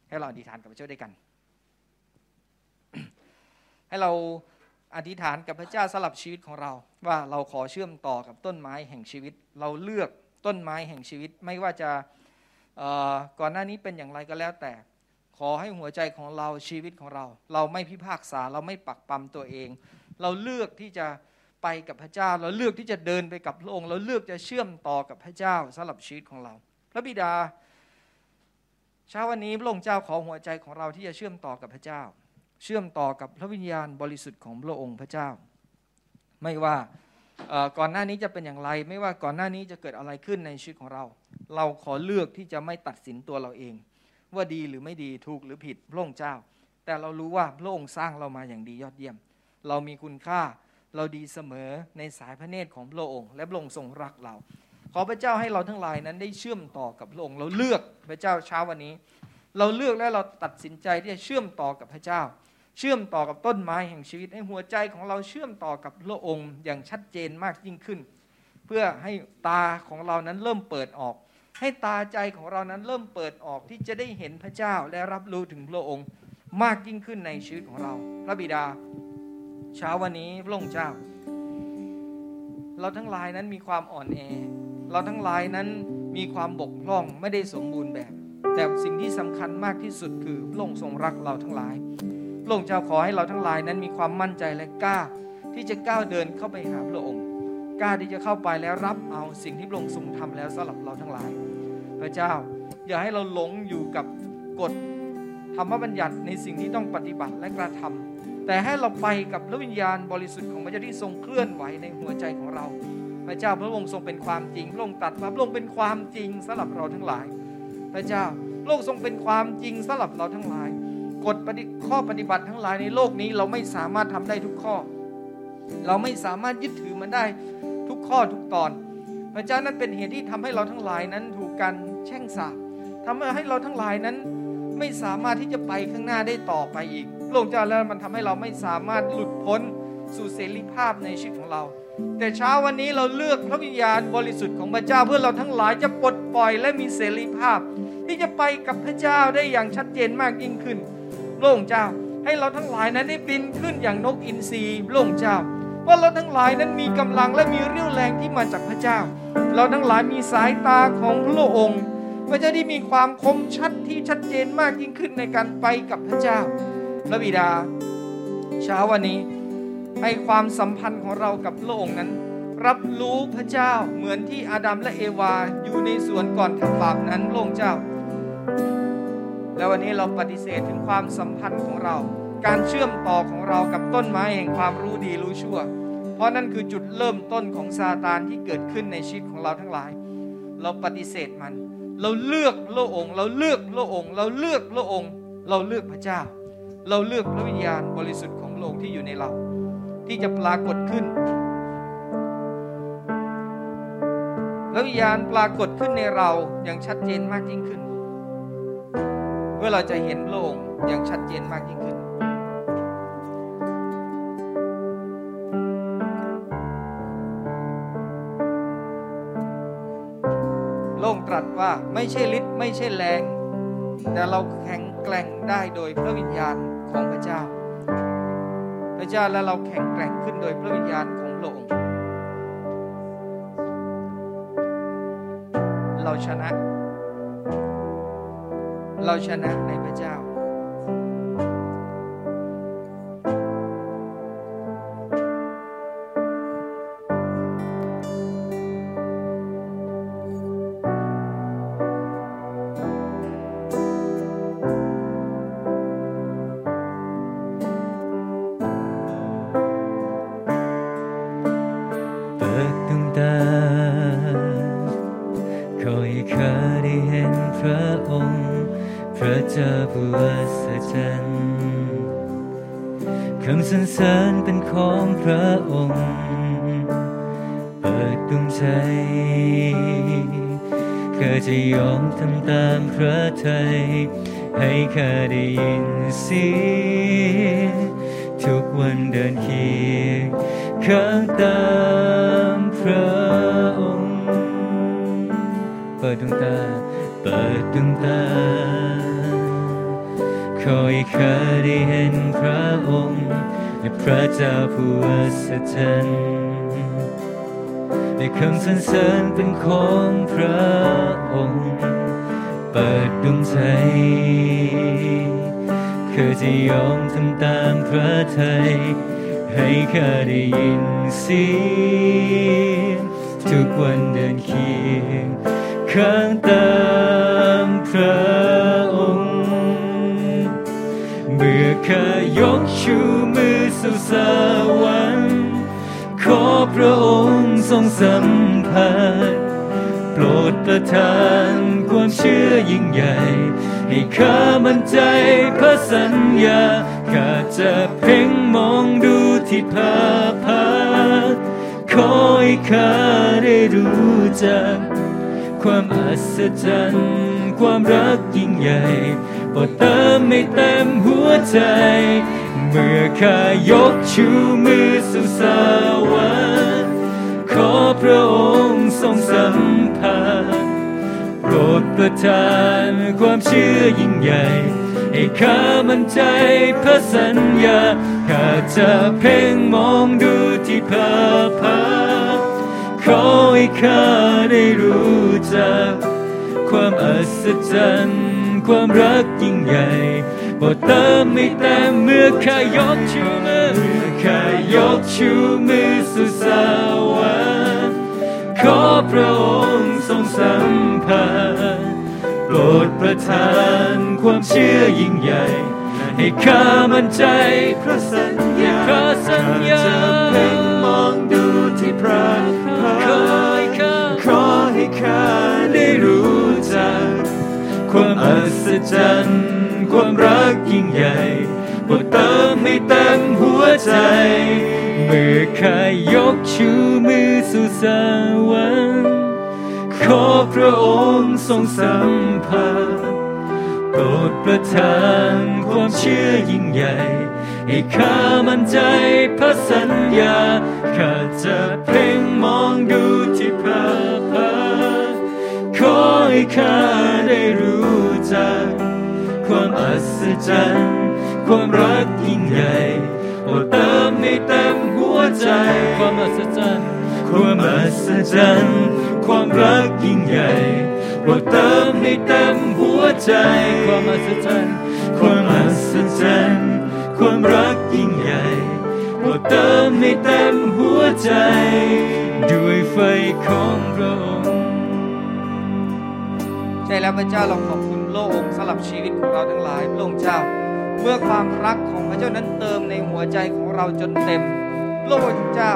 S1: ให้เราอธิษฐานกับพระเจ้าด้วยกัน ให้เราอธิษฐานกับพระเจ้าสลับชีวิตของเรา ว่าเราขอเชื่อมต่อกับต้นไม้แห่งชีวิต เราเลือกต้นไม้แห่งชีวิตไม่ว่าจะก่อนหน้านี้เป็นอย่างไรก็แล้วแต่ ขอให้หัวใจของเราชีวิตของเรา เราไม่พิพากษาเราไม่ปักปั๊มตัวเอง เราเลือกที่จะไปกับพระเจ้า เราเลือกที่จะเดินไปกับพระองค์ เราเลือกจะเชื่อมต่อกับพระเจ้าสำหรับชีวิตของเรา พระบิดาเช้าวันนี้พระองค์เจ้าขอหัวใจของเราที่จะเชื่อมต่อกับพระเจ้า เชื่อมต่อกับพระวิญญาณบริสุทธิ์ของพระองค์พระเจ้า ไม่ว่าก่อนหน้านี้จะเป็นอย่างไร ไม่ว่าก่อนหน้านี้จะเกิดอะไรขึ้นในชีวิตของเรา เราขอเลือกที่จะไม่ตัดสินตัวเราเอง ว่าดีหรือไม่ดีถูกหรือผิดพระองค์เจ้า แต่เรารู้ว่าพระองค์สร้างเรามาอย่างดียอดเยี่ยม เรามีคุณค่าเราดีเสมอในสายพระเนตรของพระองค์ และพระองค์ทรงรักเรา ขอพระเจ้าให้เราทั้งหลายนั้นได้เชื่อมต่อกับพระองค์เราเลือกพระเจ้าเช้าวันนี้ เราเลือกและเราตัดสินใจที่จะเชื่อมต่อกับพระเจ้า เชื่อมต่อกับต้นไม้แห่งชีวิตให้หัวใจของเราเชื่อมต่อกับพระองค์อย่างชัดเจนมากยิ่งขึ้น เพื่อให้ตาของเรานั้นเริ่มเปิดออก ให้ตาใจของเรานั้นเริ่มเปิดออกที่จะได้เห็นพระเจ้าและรับรู้ถึงพระองค์มากยิ่งขึ้นในชีวิตของเรา พระบิดา เช้าวันนี้พระองค์เจ้า เราทั้งหลายนั้นมีความอ่อนแอ เราทั้งหลายนั้นมีความบกพร่องไม่ได้สมบูรณ์แบบ แต่สิ่งที่สำคัญมากที่สุดคือพระองค์ทรงรักเราทั้งหลายพระองค์เจ้าขอให้เราทั้งหลายนั้นมีความมั่นใจและกล้า ที่จะก้าวเดินเข้าไปหาพระองค์ กล้าที่จะเข้าไปแล้วรับเอาสิ่งที่พระองค์ทรงทำแล้วสำหรับเราทั้งหลาย พระเจ้าอย่าให้เราหลงอยู่กับกฎธรรมบัญญัติในสิ่งที่ต้องปฏิบัติและกระทำแต่ให้เราไปกับพระวิญญาณบริสุทธิ์ของพระเจ้าที่ทรงเคลื่อนไหวในหัวใจของเรา พระเจ้าพระองค์ทรงเป็นความจริง พระองค์ตัดว่าพระองค์เป็นความจริงสำหรับเราทั้งหลาย พระเจ้าพระองค์ทรงเป็นความจริงสำหรับเราทั้งหลายกฎข้อปฏิบัติทั้งหลายในโลกนี้เราไม่สามารถทำได้ทุกข้อ เราไม่สามารถยึดถือมันได้ทุกข้อทุกตอน พระเจ้านั้นเป็นเหตุที่ทำให้เราทั้งหลายนั้นถูกกันแช่งสาปทำให้เราทั้งหลายนั้นไม่สามารถที่จะไปข้างหน้าได้ต่อไปอีกพระองค์เจ้าแล้วมันทำให้เราไม่สามารถหลุดพ้นสู่เสรีภาพในชีวิตของเรา แต่เช้าวันนี้เราเลือกพระวิญญาณบริสุทธิ์ของพระเจ้าเพื่อเราทั้งหลายจะปลดปล่อยและมีเสรีภาพ ที่จะไปกับพระเจ้าได้อย่างชัดเจนมากยิ่งขึ้นพระองค์เจ้าให้เราทั้งหลายนั้นได้บินขึ้นอย่างนกอินทรีพระองค์เจ้า ว่าเราทั้งหลายนั้นมีกำลังและมีเรี่ยวแรงที่มาจากพระเจ้า เราทั้งหลายมีสายตาของพระองค์ พระเจ้าที่มีความคมชัดที่ชัดเจนมากยิ่งขึ้นในการไปกับพระเจ้าพระบิดา เช้าวันนี้ให้ความสัมพันธ์ของเรากับพระองค์นั้น รับรู้พระเจ้าเหมือนที่อาดัมและเอวาอยู่ในสวนก่อนทำบาปนั้นพระองค์เจ้า แล้ววันนี้เราปฏิเสธถึงความสัมพันธ์ของเรา การเชื่อมต่อของเรากับต้นไม้แห่งความรู้ดีรู้ชั่ว เพราะนั่นคือจุดเริ่มต้นของซาตานที่เกิดขึ้นในชีวิตของเราทั้งหลาย เราปฏิเสธมัน เราเลือกพระองเราเลือกพระองเราเลือกพระองเราเลือกพระเจ้า เราเลือกพระวิญญาณบริสุทธิ์ของพระองที่อยู่ในเรา ที่จะปรากฏขึ้นพระวิญญาณปรากฏขึ้นในเราอย่างชัดเจนมากยิ่งขึ้น เพื่อเราจะเห็นพระองอย่างชัดเจนมากยิ่งขึ้น ตรัสว่าไม่ใช่ฤทธิ์ไม่ใช่แรง แต่เราแข็งแกร่งได้โดยพระวิญญาณของพระเจ้า พระเจ้าและเราแข็งแกร่งขึ้นโดยพระวิญญาณของพระองค์เราชนะ เราชนะในพระเจ้า
S2: ในคำสรรเสริญเป็นของพระองค์ เปิดดวงใจคือจะยอมทำตามพระทัยให้ข้าได้ยินเสียงทุกวันเดินเคียงข้างตามพระองค์เมื่อข้ายกชูมือสู่สวรรค์ ขอพระองค์ทรงสัมผัสโปรดประทานความเชื่อยิ่งใหญ่ ให้ข้ามั่นใจพระสัญญาข้าจะเพ่งมองดูที่ภาพาขอให้ข้าได้รู้จัก ความอัศจรรย์ความรักยิ่งใหญ่โปรดเติมให้เต็มหัวใจ เมื่อข้ายกชูมือสู่สวรรค์ขอพระองค์ทรงสัมผัสโปรดประทานความเชื่อยิ่งใหญ่ให้ข้ามั่นใจพระสัญญาข้าจะเพ่งมองดูที่ภาพาขอให้ข้าได้รู้จักความอัศจรรย์ความรักยิ่งใหญ่ โปรดเติมไม่เต็มเมื่อข้ายกชูมือข้ายกชูมือสู่สวรรค์ขอพระองค์ทรงสัมผัสโปรดประทานความเชื่อยิ่งใหญ่ ให้ข้ามั่นใจพระสัญญาพระสัญญา
S3: จะเพ่งมองดูที่พระพัก
S2: ขอให้ข้า
S3: ขอให้ข้าได้รู้จัก
S2: ความอัศจรรย์ ความรักยิ่งใหญ่ปรดเติมให้เต็มหัวใจ เมื่อข้ายกชูมือสู่สวรรค์ขอพระองค์ทรงสัมผัสโปรดประทานความเชื่อยิ่งใหญ่ ให้ข้ามั่นใจพระสัญญา ข้าจะเพ่งมองดูที่พระพักขอให้ข้าได้รู้จัก ความอัศจรรย์ ความรักยิ่งใหญ่โอ้เติมให้เต็มหัวใจ ความอัศจรรย์ ความอัศจรรย์ ความรักยิ่งใหญ่โปรดเติมให้เต็มหัวใจ ความอัศจรรย์ ความอัศจรรย์ ความรักยิ่งใหญ่โปรดเติมให้เต็มหัวใจ ด้วยไฟของพระองค์
S1: ใช่แล้วพระเจ้าเราขอบคุณ ระองค์สำหรับชีวิตของเราทั้งหลายพระองค์เจ้า เมื่อความรักของพระเจ้านั้นเติมในหัวใจของเราจนเต็มพระองค์เจ้า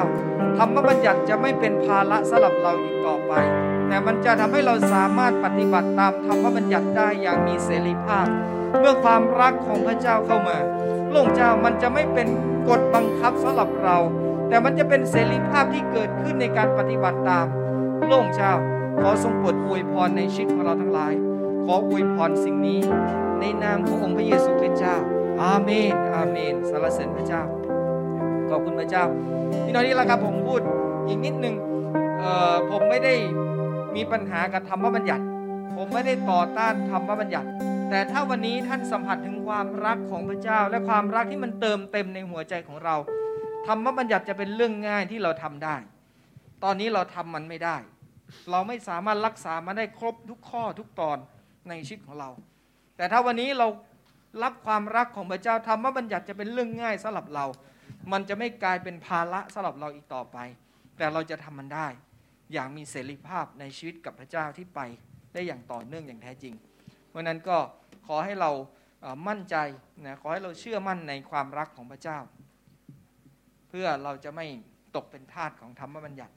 S1: ธรรมบัญญัติจะไม่เป็นภาระสำหรับเราอีกต่อไป แต่มันจะทำให้เราสามารถปฏิบัติตามธรรมบัญญัติได้อย่างมีเสรีภาพ เมื่อความรักของพระเจ้าเข้ามาพระองค์เจ้ามันจะไม่เป็นกฎบังคับสำหรับเรา แต่มันจะเป็นเสรีภาพที่เกิดขึ้นในการปฏิบัติตามพระองค์เจ้าขอทรงโปรดอวยพรในชีวิตของเราทั้งหลาย ขออวยพรสิ่งนี้ ในนามขององค์พระเยซูคริสต์เจ้า อาเมน อาเมนสรรเสริญพระเจ้า ขอบคุณพระเจ้า พี่น้องที่รักครับผมพูดอีกนิดนึงเอ่อผมไม่ได้มีปัญหากับธรรมบัญญัติ ผมไม่ได้ต่อต้านธรรมบัญญัติ แต่ถ้าวันนี้ท่านสัมผัสถึงความรักของพระเจ้า และความรักที่มันเติมเต็มในหัวใจของเรา ธรรมบัญญัติจะเป็นเรื่องง่ายที่เราทำได้ ตอนนี้เราทำมันไม่ได้ เราไม่สามารถรักษามันได้ครบทุกข้อทุกตอน ในชีวิตของเรา แต่ถ้าวันนี้เรารับความรักของพระเจ้าธรรมบัญญัติจะเป็นเรื่องง่ายสำหรับเรา มันจะไม่กลายเป็นภาระสำหรับเราอีกต่อไป แต่เราจะทำมันได้ อย่างมีเสรีภาพในชีวิตกับพระเจ้าที่ไปได้อย่างต่อเนื่องอย่างแท้จริง เพราะนั้นก็ขอให้เรามั่นใจนะขอให้เราเชื่อมั่นในความรักของพระเจ้า เพื่อเราจะไม่ตกเป็นทาสของธรรมบัญญัติ